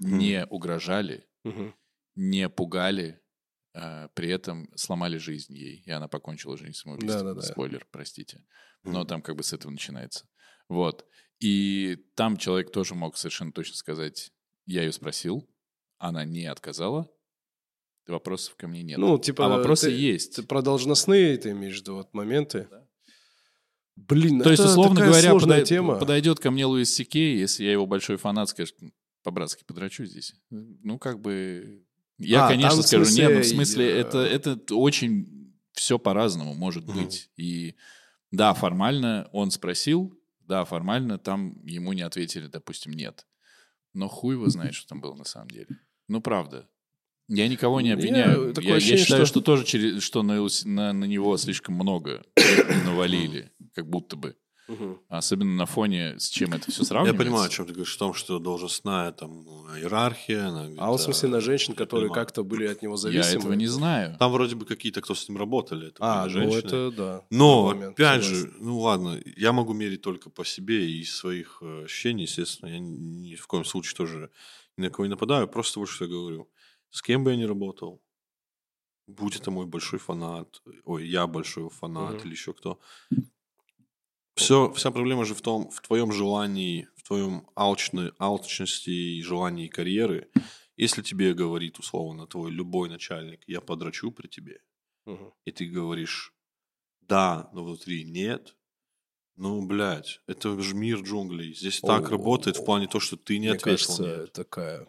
не угрожали, не пугали, э, при этом сломали жизнь ей, и она покончила жизнь самоубийством. Да-да-да. Спойлер, простите. Но там как бы с этого начинается. Вот. И там человек тоже мог совершенно точно сказать, я ее спросил, она не отказала, вопросов ко мне нет. Ну, типа, а вопросы ты- есть. Ты про должностные ты имеешь в виду вот моменты? Блин, То есть, это условно такая говоря, сложная подай- тема. подойдет ко мне Луис Сикей, если я его большой фанат, скажет, по-братски подрачу здесь. Ну, как бы... Я, А, конечно, скажу, нет, ну, в смысле, смысле, э, это, это очень все по-разному может быть. И да, формально он спросил, да, формально там ему не ответили, допустим, нет. Но хуй его знает, что там было на самом деле. Ну, правда. Я никого не Я- обвиняю. Я, я ощущение, считаю, что- что, тоже через, что на, на, на него слишком много навалили, как будто бы. Мгм. Особенно на фоне, с чем это все Я сравнивается. понимаю, о чем ты говоришь, в том, что должностная там иерархия. она А он, в смысле, на женщин, я которые как-то были от него Я зависимы? этого не знаю. Там вроде бы какие-то, кто с ним работали. Это А, ну женщины. это да. Но, момент, опять согласен. же, ну ладно, я могу мерить только по себе и из своих э, ощущений, естественно, я ни, в коем случае тоже ни на кого не нападаю, просто вот что я говорю. С кем бы я ни работал, будь это мой большой фанат, ой, я большой фанат Мгм. или еще кто, все, вся проблема же в том, в твоем желании, в твоем алчной, алчности и желании карьеры. Если тебе говорит, условно, твой любой начальник, я подрачу при тебе, Мгм. и ты говоришь да, но внутри нет, ну, блядь, это же мир джунглей. Здесь так О, работает в плане то, что ты не Мне ответил кажется, нет. такая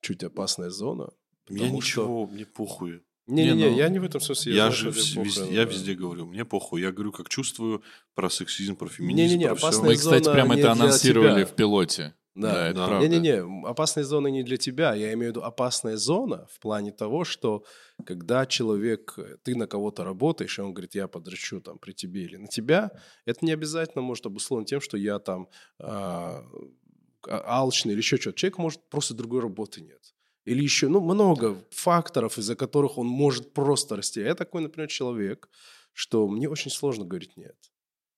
чуть опасная зона. Потому ничего, мне похуй. Не-не-не, Не, ну, я не в этом смысле. Я, знаю, же похуй, везде, я да. везде говорю, мне похуй. Я говорю, как чувствую про сексизм, про феминизм, Не-не-не, про всё. опасная Мы, кстати, зона прям не это анонсировали в пилоте. Да, это да. правда. Не-не-не, опасная зона не для тебя. Я имею в виду опасная зона в плане того, что когда человек, э, ты на кого-то работаешь, и он говорит, я подрачу там при тебе или на тебя, это не обязательно может обусловлено тем, что я там а- алчный или еще что-то. Человек может просто другой работы нет. Или еще, ну, много факторов, из-за которых он может просто расти. А Я такой, например, человек, что мне очень сложно говорить нет.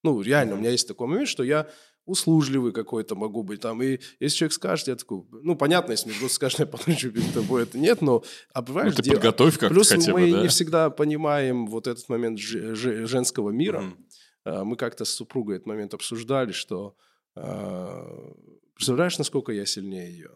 Ну, реально, у меня есть такой момент, что я услужливый какой-то могу быть там. И если человек скажет, я такой, ну, понятно, если мне просто скажет, я подрачу перед тобой, это нет, но, а Ну, бываешь, ты дел- подготовь как-то Плюс хотя мы бы, да? не всегда понимаем вот этот момент же- же- женского мира. А, Мы как-то с супругой этот момент обсуждали, что а, представляешь, насколько я сильнее ее.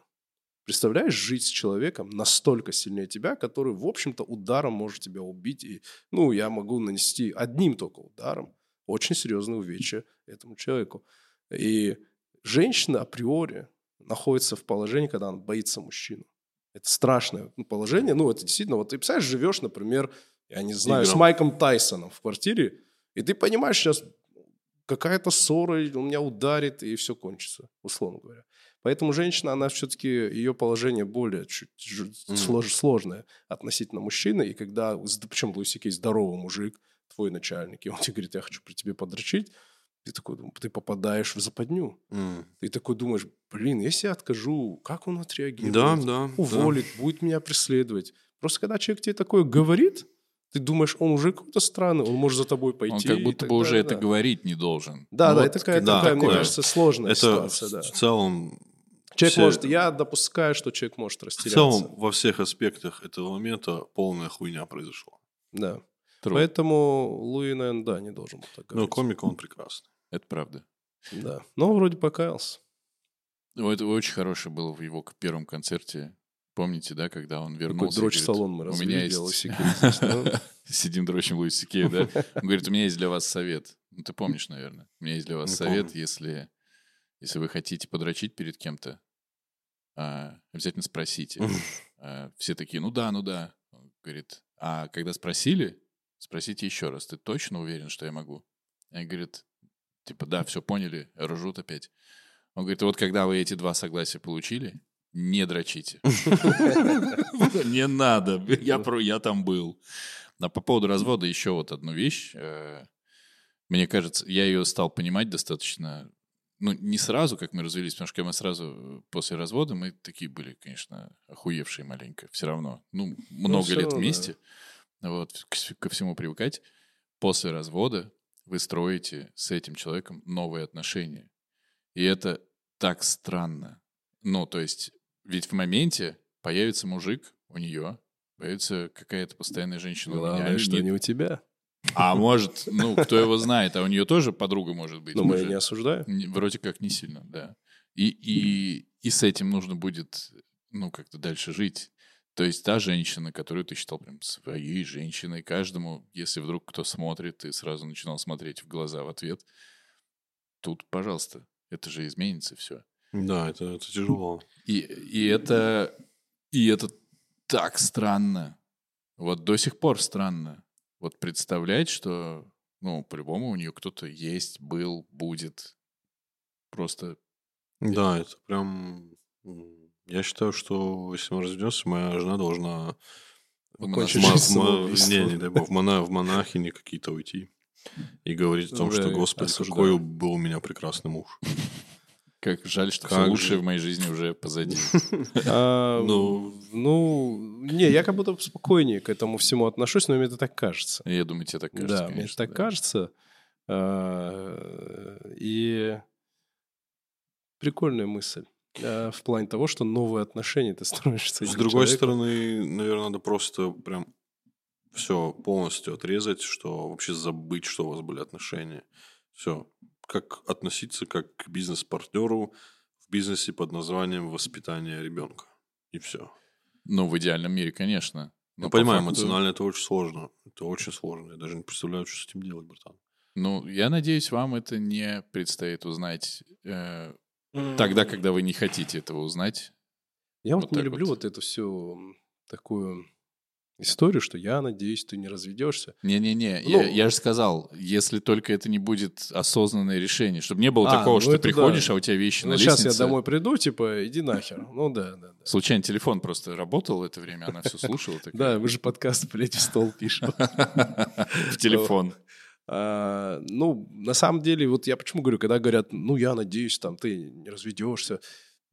Представляешь, жить с человеком настолько сильнее тебя, который, в общем-то, ударом может тебя убить. И, ну, я могу нанести одним только ударом очень серьезное увечье этому человеку. И женщина априори находится в положении, когда он боится мужчину. Это страшное положение. Ну, это действительно, вот ты, представляешь, живешь, например, я не знаю, с Играм. Майком Тайсоном в квартире, и ты понимаешь, сейчас какая-то ссора, он меня ударит, и все кончится, условно говоря. Поэтому женщина, она все-таки, ее положение более чуть ж- Мгм. слож- сложное относительно мужчины. И когда, причем Луис Сикей здоровый мужик, твой начальник, и он тебе говорит, я хочу при тебе подрочить, ты такой, ты попадаешь в западню. М. Ты такой думаешь, блин, если я откажу, как он отреагирует? Да, да. Уволит, будет меня преследовать. Просто когда человек тебе такое говорит, ты думаешь, он уже какой-то странный, он может за тобой пойти. Он как будто бы уже далее, это да. говорить не должен. Да, Ну да, вот это такая, да, такая, мне такое. кажется, сложная Это ситуация, в, да. в целом, Человек все- может, я допускаю, что человек может в растеряться. целом во всех аспектах этого момента полная хуйня произошла. Да. True. Поэтому Луи, наверное, да, не должен был так Но говорить. комик он прекрасный. Это правда. Да. Но вроде покаялся. Ну, Это очень хорошее было в его первом концерте. Помните, да, когда он вернулся? и дрочь салон мы у развели, меня делал есть... Сидим дрочим Луис Сикея, да? Он говорит, у меня есть для вас совет. Ну, ты помнишь, наверное. У меня есть для вас совет, если, если вы хотите подрочить перед кем-то, обязательно спросите. А, Все такие, ну да, ну да. Он говорит, а когда спросили, спросите еще раз, ты точно уверен, что я могу? И говорит, типа, да, все поняли, ржут опять. Он говорит, вот когда вы эти два согласия получили, не дрочите. Не надо, я там был. А по поводу развода еще вот одну вещь. э, Мне кажется, я ее стал понимать достаточно, ну, не сразу, как мы развелись, потому что когда мы сразу э, после развода, мы такие были, конечно, охуевшие маленько, все равно. Ну, много всё лет равно, да. вместе, вот, к с- ко всему привыкать. После развода вы строите с этим человеком новые отношения. И это так странно. Ну, то есть, ведь в моменте появится мужик у нее, появится какая-то постоянная женщина у меня. Главное, что не у тебя. А может, ну, кто его знает, а у нее тоже подруга может быть. Но мы же- не осуждаем. Вроде как не сильно, да. И, и, и с этим нужно будет, ну, как-то дальше жить. То есть та женщина, которую ты считал прям своей женщиной, каждому, если вдруг кто смотрит, ты сразу начинал смотреть в глаза в ответ, тут, пожалуйста, это же изменится все. Да, это, это тяжело. И, и это и это так странно. Вот до сих пор странно. Вот представлять, что, ну, по-любому у нее кто-то есть, был, будет. Просто Да, это прям... Я считаю, что если мы разведемся, моя жена должна самоубийством. не, не дай бог, в, мона- в монахини какие-то уйти и говорить о том, что, Господи, какой был у меня прекрасный муж. как жаль, что Как все же. лучшее в моей жизни уже позади. А, Ну. ну, не, я как будто спокойнее к этому всему отношусь, но мне это так кажется. Я думаю, тебе так кажется. да, мне так кажется. А, И прикольная мысль. А, В плане того, что новые отношения ты строишь с другой человеком. стороны, наверное, надо просто прям все полностью отрезать, что вообще забыть, что у вас были отношения. Все. Как относиться как к бизнес-партнеру в бизнесе под названием воспитание ребенка. И все. Ну, в идеальном мире, конечно. Но Я по понимаю, факту- эмоционально это очень сложно. Это очень сложно. Я даже не представляю, что с этим делать, братан. Ну, я надеюсь, вам это не предстоит узнать э, тогда, когда вы не хотите этого узнать. Я вот, Вот не люблю вот. вот эту всю такую историю, что я надеюсь, ты не разведешься. Не-не-не, Ну- я, я же сказал, если только это не будет осознанное решение, чтобы не было А, такого, ну что ты это да. приходишь, а у тебя вещи Ну, на сейчас я лестнице. домой приду, типа, иди нахер. Ну да, да, да. Случайно телефон просто работал это время, она все слушала. Да, вы же подкаст, блядь, в стол пишем. В телефон. А, ну, на самом деле, вот я почему говорю, когда говорят, ну, я надеюсь, там, ты не разведешься.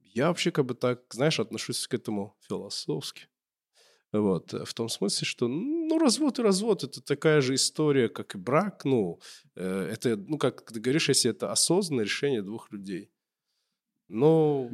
Я вообще как бы так, знаешь, отношусь к этому философски. Вот, в том смысле, что, ну, развод и развод, это такая же история, как и брак, ну, э, это, ну, как ты говоришь, если это осознанное решение двух людей. Но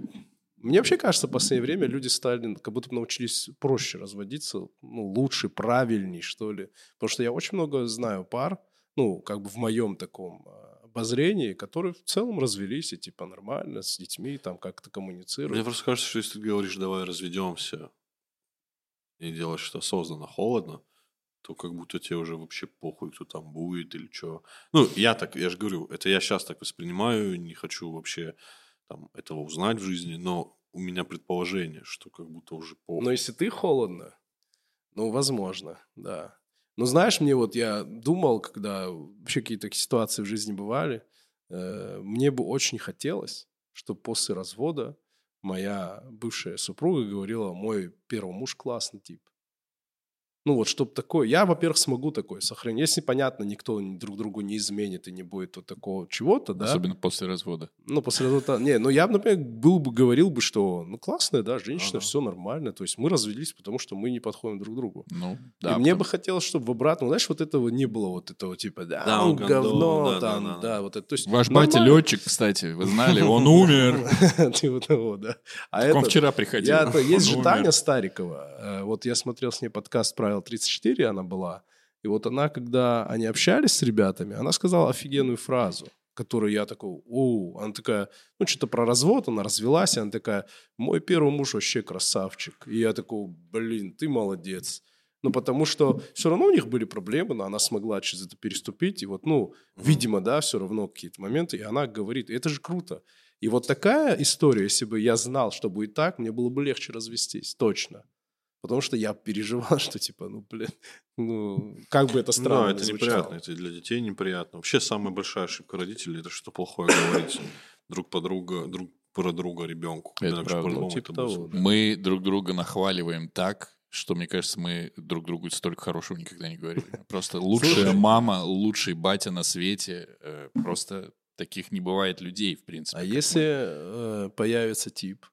мне вообще кажется, в последнее время люди стали, как будто научились проще разводиться, ну, лучше, правильней, что ли. Потому что я очень много знаю пар, ну, как бы в моем таком а, обозрении, которые в целом развелись и типа нормально, с детьми там как-то Мне коммуницируют. просто кажется, что если ты говоришь, давай разведемся, и делаешь это осознанно, холодно, то как будто тебе уже вообще похуй, кто там будет или что. Ну, я так, я же говорю, это я сейчас так воспринимаю, не хочу вообще там, этого узнать в жизни, но у меня предположение, что как будто уже по... Но если ты холодно, ну, возможно, да. Но знаешь, мне вот я думал, когда вообще какие-то ситуации в жизни бывали, э, мне бы очень хотелось, чтобы после развода моя бывшая супруга говорила, мой первый муж классный тип. Ну вот, чтобы такое... Я, во-первых, смогу такое сохранить. Если, понятно, никто друг другу не изменит и не будет вот такого чего-то, да? Особенно после развода. Ну, после развода... Не, ну я, например, был бы, говорил бы, что, ну, классная, да, женщина, Ага. все нормально. То есть мы развелись, потому что мы не подходим друг другу. Ну, и да. мне потом- бы хотелось, чтобы в обратном, знаешь, вот этого не было, вот этого типа, да, Да, он он говно, говно, да, там, да, да, да. вот это. То есть Ваш батя нормально. летчик, кстати, вы знали, он умер. Типа того, да. А Он это- вчера приходил. Есть Он же. Таня Старикова. Э, Вот я смотрел с ней подкаст «Правило 34», она была. И вот она, когда они общались с ребятами, она сказала офигенную фразу, которую я такой, оу, она такая, ну, что-то про развод, она развелась, и она такая, мой первый муж вообще красавчик. И я такой, блин, ты молодец. Ну, потому что все равно у них были проблемы, но она смогла через это переступить. И вот, ну, видимо, да, все равно какие-то моменты. И она говорит, это же круто. И вот такая история, если бы я знал, что будет так, мне было бы легче развестись, точно. Потому что я переживал, что типа, ну, блин, ну, как бы это странно Да, ни это звучало. неприятно, это для детей неприятно. Вообще самая большая ошибка родителей это что плохое говорить друг по друга, друг про друга ребенку. Это правда. Ну, типа это того. Мы друг друга нахваливаем так, что, мне кажется, мы друг другу столько хорошего никогда не говорили. Просто лучшая мама, лучший батя на свете. э, Просто таких не бывает людей, в принципе. А если мы. э, появится тип,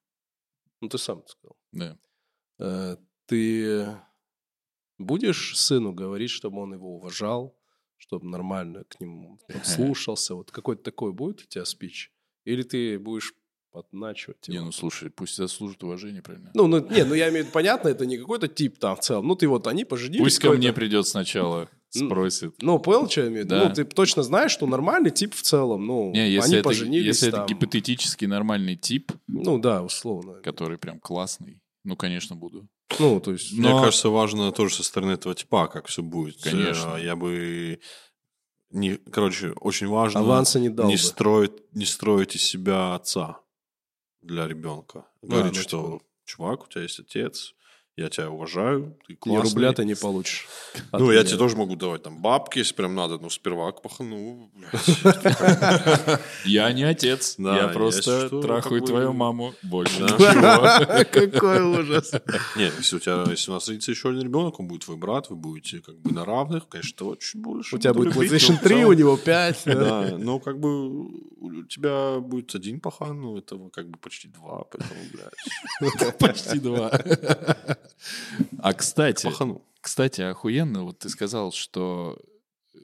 ну, ты сам сказал, Да. Ты будешь сыну говорить, чтобы он его уважал, чтобы нормально к нему слушался, вот какой-то такой будет у тебя спич? Или ты будешь подначивать Не, его? ну слушай, пусть заслужит уважение, правильно? Ну, ну, не, ну я имею в виду, понятно, это не какой-то тип там в целом. Ну, ты вот, они поженились. Пусть ко мне придет сначала, спросит. Ну, понял, что я имею в виду? Да. Ну, ты точно знаешь, что нормальный тип в целом, ну, Не, если, они это, поженились если там. это гипотетически нормальный тип, Ну, да, условно. который прям классный, ну, конечно, буду. Ну, то есть... Мне Но- кажется, важно тоже со стороны этого типа, как все будет. Конечно. Э, Я бы... Не, короче, очень важно Аванса не дал не, бы. строить, не строить из себя отца для ребенка. Говорить, ну, что, типа- чувак, у тебя есть отец, я тебя уважаю, ты Ни классный. рубля ты не получишь. Ну, я меня. тебе тоже могу давать там бабки, если прям надо, ну, сперва к пахану, блядь. Я не отец, я просто трахаю твою маму. Больше. Какой ужас. Нет, если у тебя, если у нас родится еще один ребенок, он будет твой брат, вы будете как бы на равных, конечно, очень больше. У тебя будет PlayStation но в 3, у него 5. Да, но как бы у тебя будет один пахан, ну, этого как бы почти два, поэтому, блядь, Почти два. А кстати, кстати, охуенно, вот ты сказал, что,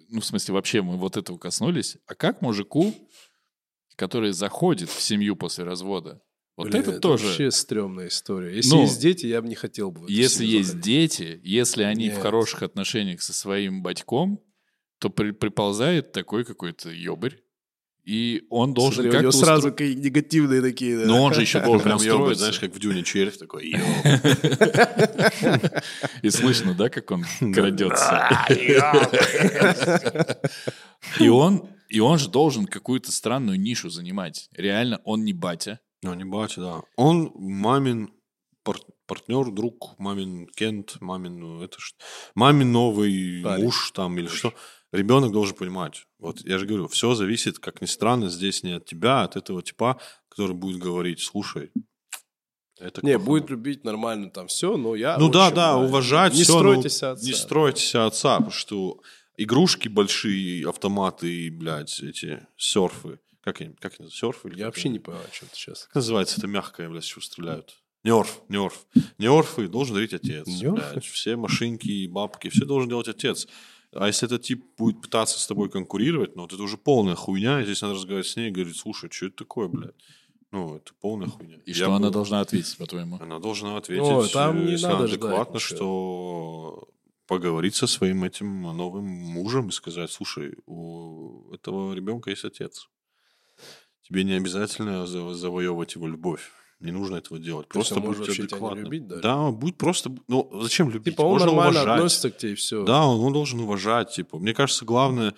ну, в смысле, вообще мы вот этого коснулись. А как мужику, который заходит в семью после развода, вот Блин, это тоже... вообще стрёмная история. Если Ну, есть дети, я бы не хотел бы в Если есть заходить. дети, если они в Нет. хороших отношениях со своим батьком, то при- приползает такой какой-то ёбарь, и он должен Смотри, у него как-то сразу устро- какие негативные такие. да. Но он же еще должен Прям устроиться. знаешь, как в Дюне червь такой. И слышно, да, как он крадется. И он, и он же должен какую-то странную нишу занимать. Реально, он не батя. Ну, не батя, да. Он мамин пар- партнер, друг, мамин Кент, мамин, ну, это ж, мамин новый муж там или что. Ребенок должен понимать. Вот я же говорю, все зависит, как ни странно, здесь не от тебя, а от этого типа, который будет говорить, слушай, это Не, плохо». будет любить нормально там все, но я... Ну да, общем, да, уважать Не стройте ну, себя отца. Не стройте себя отца, потому что игрушки большие, автоматы и, блядь, эти серфы. Как они, как они, серфы? Я вообще не понимаю, что это сейчас. Как называется это мягкое, блядь, чего стреляют? Нерф, нерф. Нерфы должен дарить отец. Нерфы? блядь. Все машинки и бабки, все должен делать отец. А если этот тип будет пытаться с тобой конкурировать, ну вот это уже полная хуйня, и здесь надо разговаривать с ней и говорить, слушай, что это такое, блядь? Ну, это полная хуйня. И Я что она бы- должна ответить, по-твоему? Она должна ответить Ой, там не если надо она ждать адекватно, что поговорить со своим этим новым мужем и сказать, слушай, у этого ребенка есть отец. Тебе не обязательно заво- завоевывать его любовь. Не нужно этого делать. То есть Просто может будь адекватным. любить даже? Да, будь просто... Ну, зачем любить? Типа он Можно нормально уважать. относится к тебе и все. Да, он, он должен уважать. Типа. Мне кажется, главное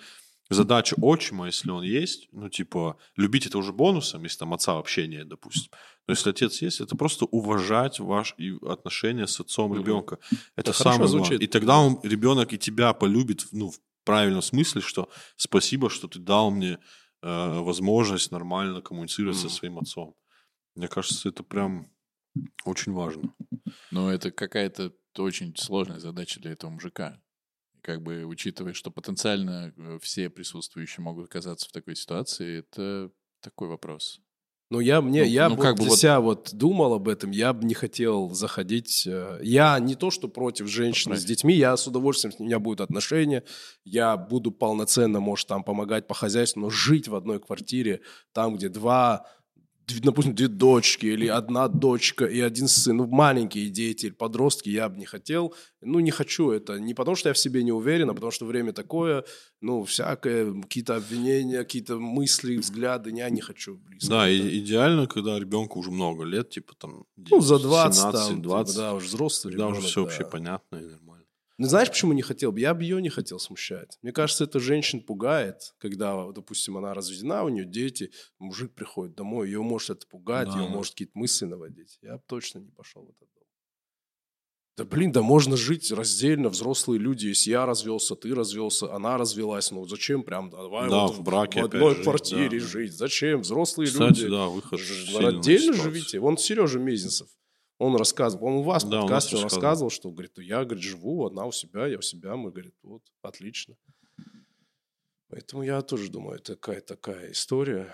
задача отчима, если он есть, ну, типа, любить это уже бонусом, если там отца вообще нет, допустим. Но если отец есть, это просто уважать ваш и отношения с отцом ребенка. Это Это самое главное. И тогда он, ребенок и тебя полюбит, ну, в правильном смысле, что спасибо, что ты дал мне э, возможность нормально коммуницировать со Мгм. своим отцом. Мне кажется, это прям очень важно. Но это какая-то очень сложная задача для этого мужика. Как бы учитывая, что потенциально э, все присутствующие могут оказаться в такой ситуации, это такой вопрос. Ну, я, мне, Ну, я ну, вот как бы для вот- себя вот думал об этом, я бы не хотел заходить. э, Я не то, что против женщин с Правильно. детьми, я с удовольствием, у меня будут отношения, я буду полноценно, может, там помогать по хозяйству, но жить в одной квартире, там, где два, допустим, две дочки или одна дочка и один сын, ну, маленькие дети, подростки, я бы не хотел. Ну, не хочу это. Не потому, что я в себе не уверен, а потому, что время такое, ну, всякое, какие-то обвинения, какие-то мысли, взгляды, я не хочу близко. Да, и, идеально, когда ребенку уже много лет, типа там ну, за 20, 17, там, 20, да, уже взрослый ребенок, уже все да. вообще понятно и нормально. Ну, знаешь, почему не хотел бы? Я бы ее не хотел смущать. Мне кажется, это женщин пугает, когда, допустим, она разведена, у нее дети, мужик приходит домой, ее может это пугать, Да, ее может какие-то мысли наводить. Я бы точно не пошел в этот дом. Да блин, да можно жить раздельно, взрослые люди. Если я развелся, ты развелся, она развелась, ну зачем прям давай Да, вот в браке в одной жить, квартире да. жить? Зачем? Взрослые Кстати, люди. да, выход. Ж- ситуации. живите. Вон Сережа Мезенцев. Он рассказывал, он у вас Да, подкасте он рассказывал. что, говорит, я, говорит, живу одна у себя, я у себя, мы, говорит, вот, отлично. Поэтому я тоже думаю, такая такая история.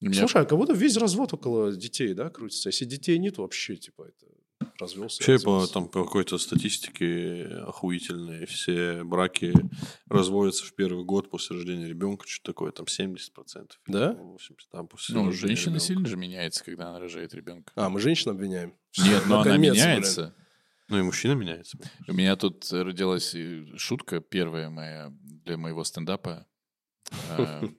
Меня- Слушай, а кого-то весь развод около детей, да, крутится? Если детей нет, вообще, типа, это развелся. Вообще, по, там, по какой-то статистике охуительной, все браки разводятся в первый год после рождения ребенка, что такое, там 70%. Да? 80%, да, после Ну, женщина ребенка. сильно же меняется, когда она рожает ребенка. А, мы женщин обвиняем. Нет, но она меняется. Ну и мужчина меняется. У меня тут родилась э, шутка первая моя для моего стендапа. Э,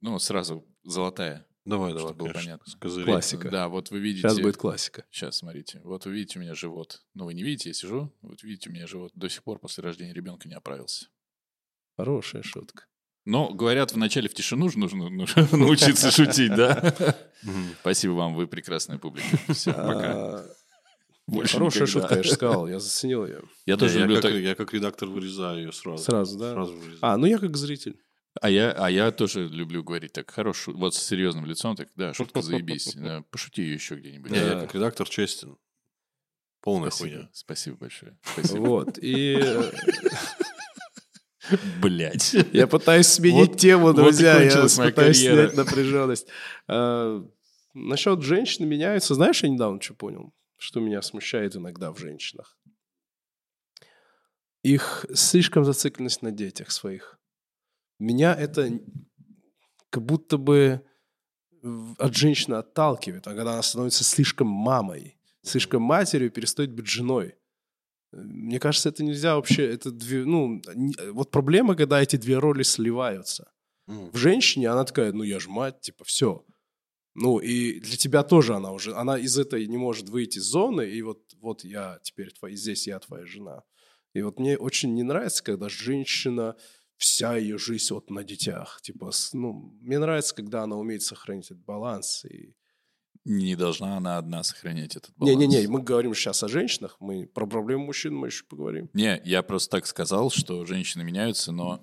Ну, сразу золотая. Давай, Чтобы давай, было понятно. Классика. Да, вот вы видите... Сейчас будет классика. Сейчас, смотрите. Вот вы видите у меня живот. Ну, вы не видите, я сижу. Вот видите у меня живот. До сих пор после рождения ребенка не оправился. Хорошая шутка. Но, говорят, вначале в тишину же нужно нужно научиться шутить, да? Спасибо вам, вы прекрасная публика. Все, пока. А, Больше Хорошая никогда. шутка, я же сказал, я заценил ее. Я тоже я, люблю как, так... я как редактор вырезаю ее сразу. Сразу, да? Сразу вырезаю. А, ну я как зритель. А я, а я тоже люблю говорить так, хорош, вот с серьезным лицом, так, да, шутка заебись, да, пошути ее еще где-нибудь. Не, я как редактор честен. Полная хуйня. спасибо большое. Спасибо. Вот. И э, Блять. я пытаюсь сменить Вот- тему, вот друзья. Я пытаюсь карьера. снять напряженность. А, Насчет женщин меняются. Знаешь, я недавно что понял? Что меня смущает иногда в женщинах? Их слишком зацикленность на детях своих. Меня это как будто бы от женщины отталкивает, а когда она становится слишком мамой, слишком матерью, перестает быть женой. Мне кажется, это нельзя вообще, это две, ну, не- вот проблема, когда эти две роли сливаются. М. В женщине она такая, ну я же мать, типа, все. Ну и для тебя тоже она уже, она из этой не может выйти из зоны, и вот, вот я теперь твоя, здесь я твоя жена. И вот мне очень не нравится, когда женщина, вся ее жизнь вот на детях. Типа, ну, мне нравится, когда она умеет сохранить этот баланс. И... Не должна она одна сохранять этот баланс. Не-не-не, мы говорим сейчас о женщинах, мы про проблему мужчин мы еще поговорим. Не, я просто так сказал, что женщины меняются, но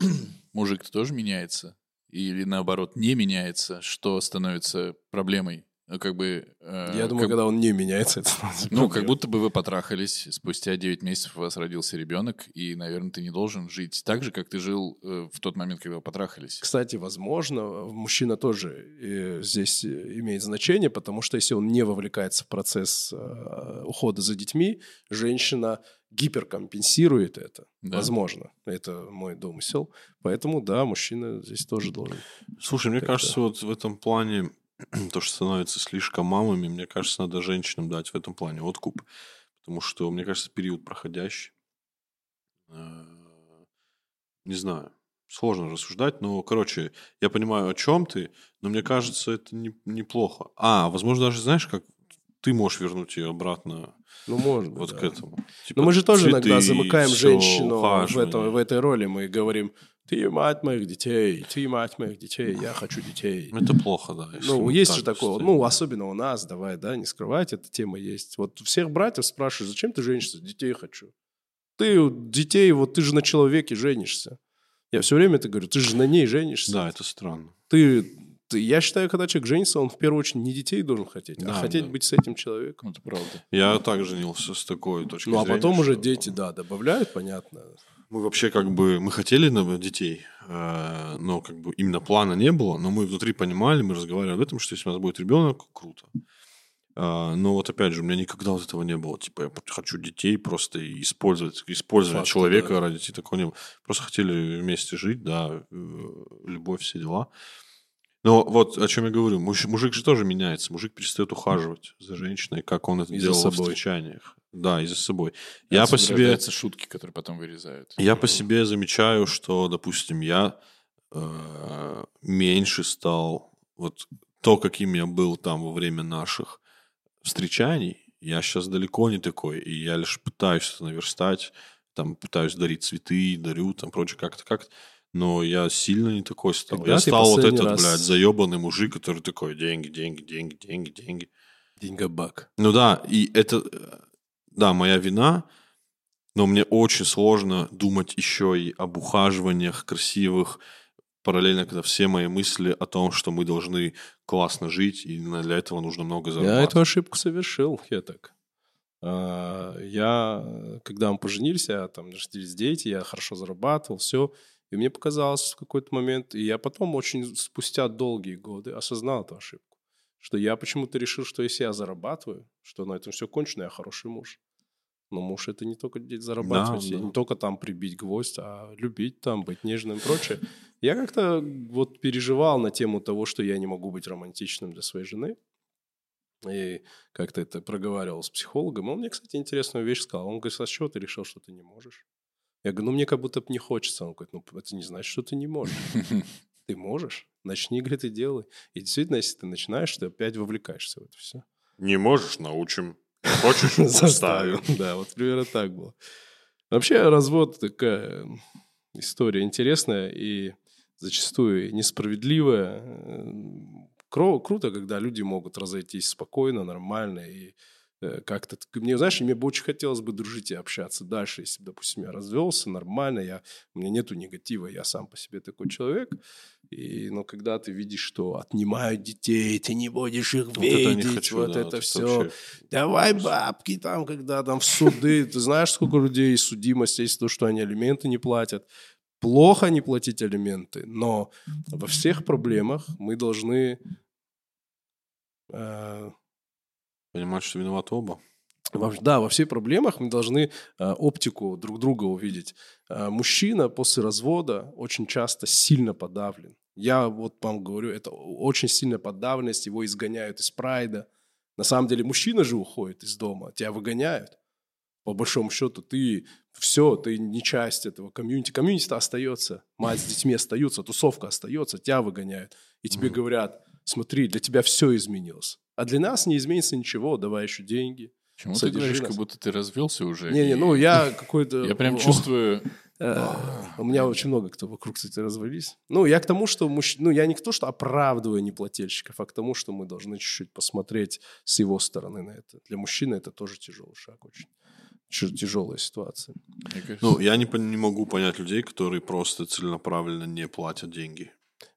мужик тоже меняется. Или наоборот, не меняется, что становится проблемой. Ну, как бы... э, я думаю, как- когда он не меняется, это Ну, как будто бы вы потрахались, спустя 9 месяцев у вас родился ребенок, и, наверное, ты не должен жить так же, как ты жил э, в тот момент, когда вы потрахались. Кстати, возможно, мужчина тоже э, здесь э, имеет значение, потому что если он не вовлекается в процесс э, ухода за детьми, женщина гиперкомпенсирует это. Да. Возможно. Это мой домысел. Поэтому, да, мужчина здесь тоже должен. Слушай, мне кажется, вот в этом плане, то, что становятся слишком мамами, мне кажется, надо женщинам дать в этом плане откуп. Потому что, мне кажется, период проходящий. Э, Не знаю. Сложно рассуждать, но, короче, я понимаю, о чем ты, но мне кажется, это не- неплохо. А, возможно, даже, знаешь, как ты можешь вернуть ее обратно Ну, быть, вот да. к этому. Типа Но мы же тоже иногда замыкаем женщину в, этом, в этой роли. Мы говорим, Ты мать моих детей, ты мать моих детей, я хочу детей. Это плохо, да. Ну, есть так же такое, ну, особенно у нас, давай, да, не скрывать, эта тема есть. Вот всех братьев спрашивают, зачем ты женишься? Детей хочу. Ты детей, вот ты же на человеке женишься. Я все время это говорю, ты же на ней женишься. Да, это странно. Ты, ты- я считаю, когда человек женится, он в первую очередь не детей должен хотеть, Да, а хотеть да. быть с этим человеком. Ну, это правда. Я так женился с такой точки Ну, а зрения. потом уже дети, да, добавляют, понятно. Мы вообще как бы, мы хотели детей, э, но как бы именно плана не было, но мы внутри понимали, мы разговаривали об этом, что если у нас будет ребенок, круто. А, но вот опять же, у меня никогда вот этого не было. Типа, я хочу детей просто использовать, использовать Факт, человека да. ради детей. Такого не было. Просто хотели вместе жить, да, э, любовь, все дела. Но вот о чем я говорю, муж- мужик же тоже меняется. Мужик перестает ухаживать за женщиной, как он это И делал собой. встречаниях. Да, и за собой. Я по себе... Шутки, которые потом вырезают. Я по себе замечаю, что, допустим, я э, меньше стал вот то, каким я был там во время наших встречаний. Я сейчас далеко не такой, и я лишь пытаюсь это наверстать, там пытаюсь дарить цветы, дарю, там прочее как-то как-то. Но я сильно не такой стал. Когда я стал вот этот, раз- блядь, заебанный мужик, который такой деньги, деньги, деньги, деньги, деньги. Деньгабак. Ну да, и это, да, моя вина, но мне очень сложно думать еще и об ухаживаниях красивых, параллельно, когда все мои мысли о том, что мы должны классно жить, и для этого нужно много Я зарабатывать. эту ошибку совершил, я так. А, Я, когда мы поженились, я там родились дети, я хорошо зарабатывал, все. И мне показалось в какой-то момент, и я потом очень спустя долгие годы осознал эту ошибку, что я почему-то решил, что если я зарабатываю, что на этом все кончено, я хороший муж. Но муж это не только зарабатывать, Да, да. не только там прибить гвоздь, а любить там, быть нежным и прочее. Я как-то вот переживал на тему того, что я не могу быть романтичным для своей жены. И как-то это проговаривал с психологом. Он мне, кстати, интересную вещь сказал. Он говорит, а с чего ты решил, что ты не можешь? Я говорю, ну мне как будто бы не хочется. Он говорит, ну это не значит, что ты не можешь. Ты можешь. Начни, говорит, и делай. И действительно, если ты начинаешь, ты опять вовлекаешься в это все. Не можешь, научим. Хочешь, Заставим. Да, вот примерно так было. Вообще развод такая история интересная и зачастую несправедливая. Кро- Круто, когда люди могут разойтись спокойно, нормально и э, как-то... Мне, знаешь, мне бы очень хотелось бы дружить и общаться дальше, если, допустим, я развелся нормально, я, у меня нету негатива, я сам по себе такой человек. И, но когда ты видишь, что отнимают детей, ты не будешь их Вот это видеть, хочу, вот да, это вот все. вообще. Давай бабки там, когда там в суды. Ты знаешь, сколько людей судимость есть то, что они алименты не платят. Плохо не платить алименты, но во всех проблемах мы должны э, Понимать, что виноваты оба. во- да, во всех проблемах мы должны э, оптику друг друга увидеть. Э, мужчина после развода очень часто сильно подавлен. Я вот вам говорю, это очень сильная подавленность, его изгоняют из прайда. На самом деле мужчина же уходит из дома, тебя выгоняют. По большому счету ты все, ты не часть этого комьюнити. Комьюнити-то остается, мать с детьми остаются, тусовка остается, тебя выгоняют. И тебе Мгм. говорят, смотри, для тебя все изменилось. А для нас не изменится ничего, давай еще деньги. Почему ты говоришь, нас. как будто ты развелся уже? Не-не, и- ну я какой-то... Я прям чувствую... э, У меня очень много кто вокруг, кстати, развалились. Ну, я к тому, что... мужч- Ну, я не к тому, что оправдываю неплательщиков, а к тому, что мы должны чуть-чуть посмотреть с его стороны на это. Для мужчины это тоже тяжелый шаг очень. Тяжелая ситуация. Ну, я не, не могу понять людей, которые просто целенаправленно не платят деньги.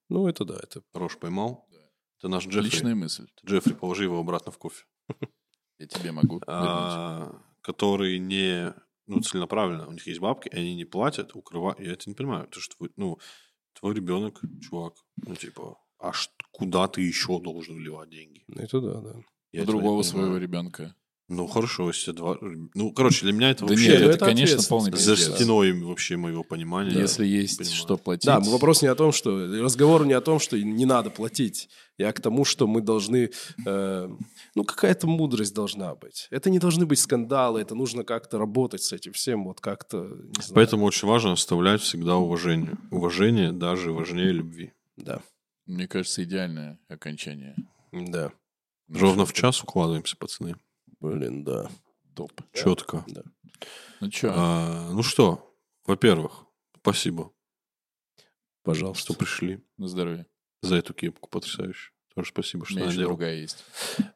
Ну, это да, это... Хорош поймал. Это наш Джеффри. личная мысль. Джеффри, положи его обратно в кофе. Я тебе могу. А, которые не ну, целенаправленно, у них есть бабки, и они не платят, укрывают. Я это не понимаю. То, что твой, ну, твой ребенок, чувак, ну, типа, а ш- куда ты еще должен вливать деньги? Ну, это да, да. Я другого своего ребенка. Ну, хорошо, если два... Ну, короче, для меня это Да вообще нет, это, это конечно, полный ответственность. за пиздец. стеной вообще моего понимания. Если есть понимаю. что платить... Да, вопрос не о том, что... Разговор не о том, что не надо платить. Я к тому, что мы должны... э, ну, какая-то мудрость должна быть. Это не должны быть скандалы, это нужно как-то работать с этим всем, вот как-то... Поэтому очень важно оставлять всегда уважение. Уважение даже важнее любви. Да, Мне кажется, идеальное окончание. да. Ровно в час укладываемся, пацаны. Блин, да. Топ. Четко. Ну что, А, ну что, во-первых, спасибо. Пожалуйста. что пришли. На здоровье. За эту кепку потрясающую. Тоже спасибо, что надел. другая есть.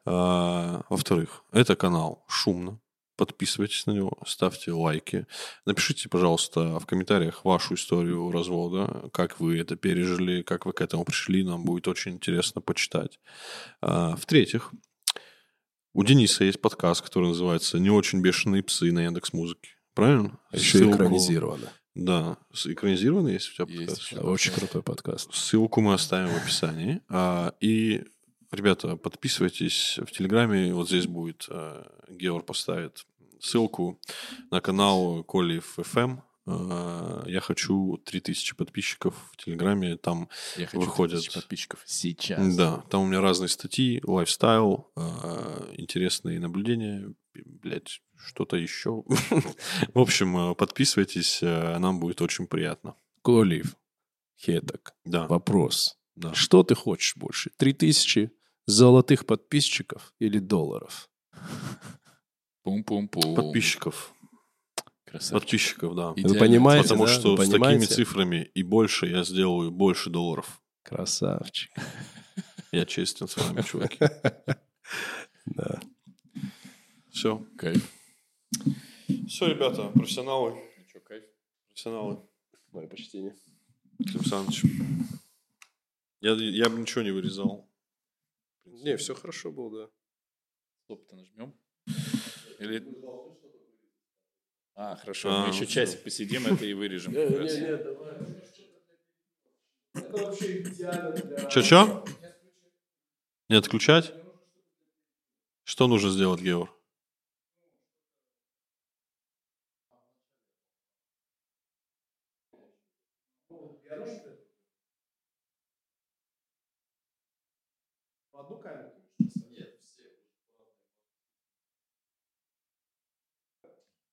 А, Во-вторых, это канал «Шумно». Подписывайтесь на него, ставьте лайки. Напишите, пожалуйста, в комментариях вашу историю развода, как вы это пережили, как вы к этому пришли. Нам будет очень интересно почитать. А, В-третьих, у Дениса есть подкаст, который называется «Не очень бешеные псы» на Яндекс Музыке. Правильно? А Еще Ссылку- экранизировано. Да. Экранизировано есть у тебя подкаст? Да, Очень крутой подкаст. Ссылку мы оставим в описании. А, И, ребята, подписывайтесь в Телеграме. Вот здесь будет, э, Геор поставит ссылку на канал Коли ФМ. А, Я хочу 3000 подписчиков в Телеграме. Там, Я хочу Выходят. 3000 подписчиков сейчас. да, там у меня разные статьи, лайфстайл, а, интересные наблюдения, блять, что-то еще. В общем, э, подписывайтесь, нам будет очень приятно. Колив, Хеток, Да, вопрос. да. Что ты хочешь больше? Три тысячи золотых подписчиков или долларов? Пум-пум-пум. Подписчиков. Красавчик. Подписчиков, да. Идеально. Вы понимаете, Потому да? что Вы с такими цифрами и больше я сделаю больше долларов. Красавчик. Я честен с вами, чуваки. Да. Все. Кайф. Все, ребята, профессионалы. Что, кайф? Профессионалы. Мое почтение. Клим Саныч. Я, я бы ничего не вырезал. Не, все хорошо было, да. Стоп-то нажмем? Или... А, хорошо. А, Мы еще часик посидим, это и вырежем. Че-че? Не отключать? Что нужно сделать, Геор?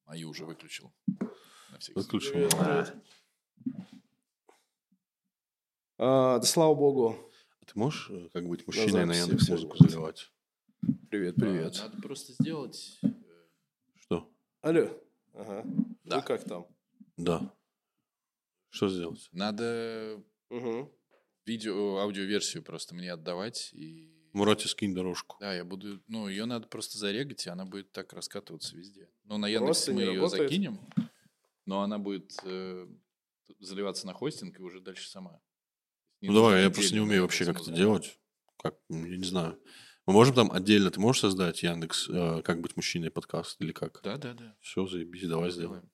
Мою уже выключил. Выключил. А, да слава богу. Ты можешь э, как быть мужчиной на Яндекс музыку заливать? Привет, привет. А, Надо просто сделать... э, Что? Алло. Ага. Да. Ну как там? Да. Что сделать? Надо Угу. видео, аудиоверсию просто мне отдавать и... Мурате, скинь дорожку. Да, я буду... Ну, ее надо просто зарегать, и она будет так раскатываться везде. Ну, на Просто Яндексе мы ее работает? закинем, но она будет э, заливаться на хостинг и уже дальше сама. Не Ну давай, я просто не умею вообще как это делать. Как, м, я не знаю. Мы можем там отдельно, ты можешь создать Яндекс, э, как быть мужчиной подкаст или как? Да, да, да. Все, заебись, давай сделаем.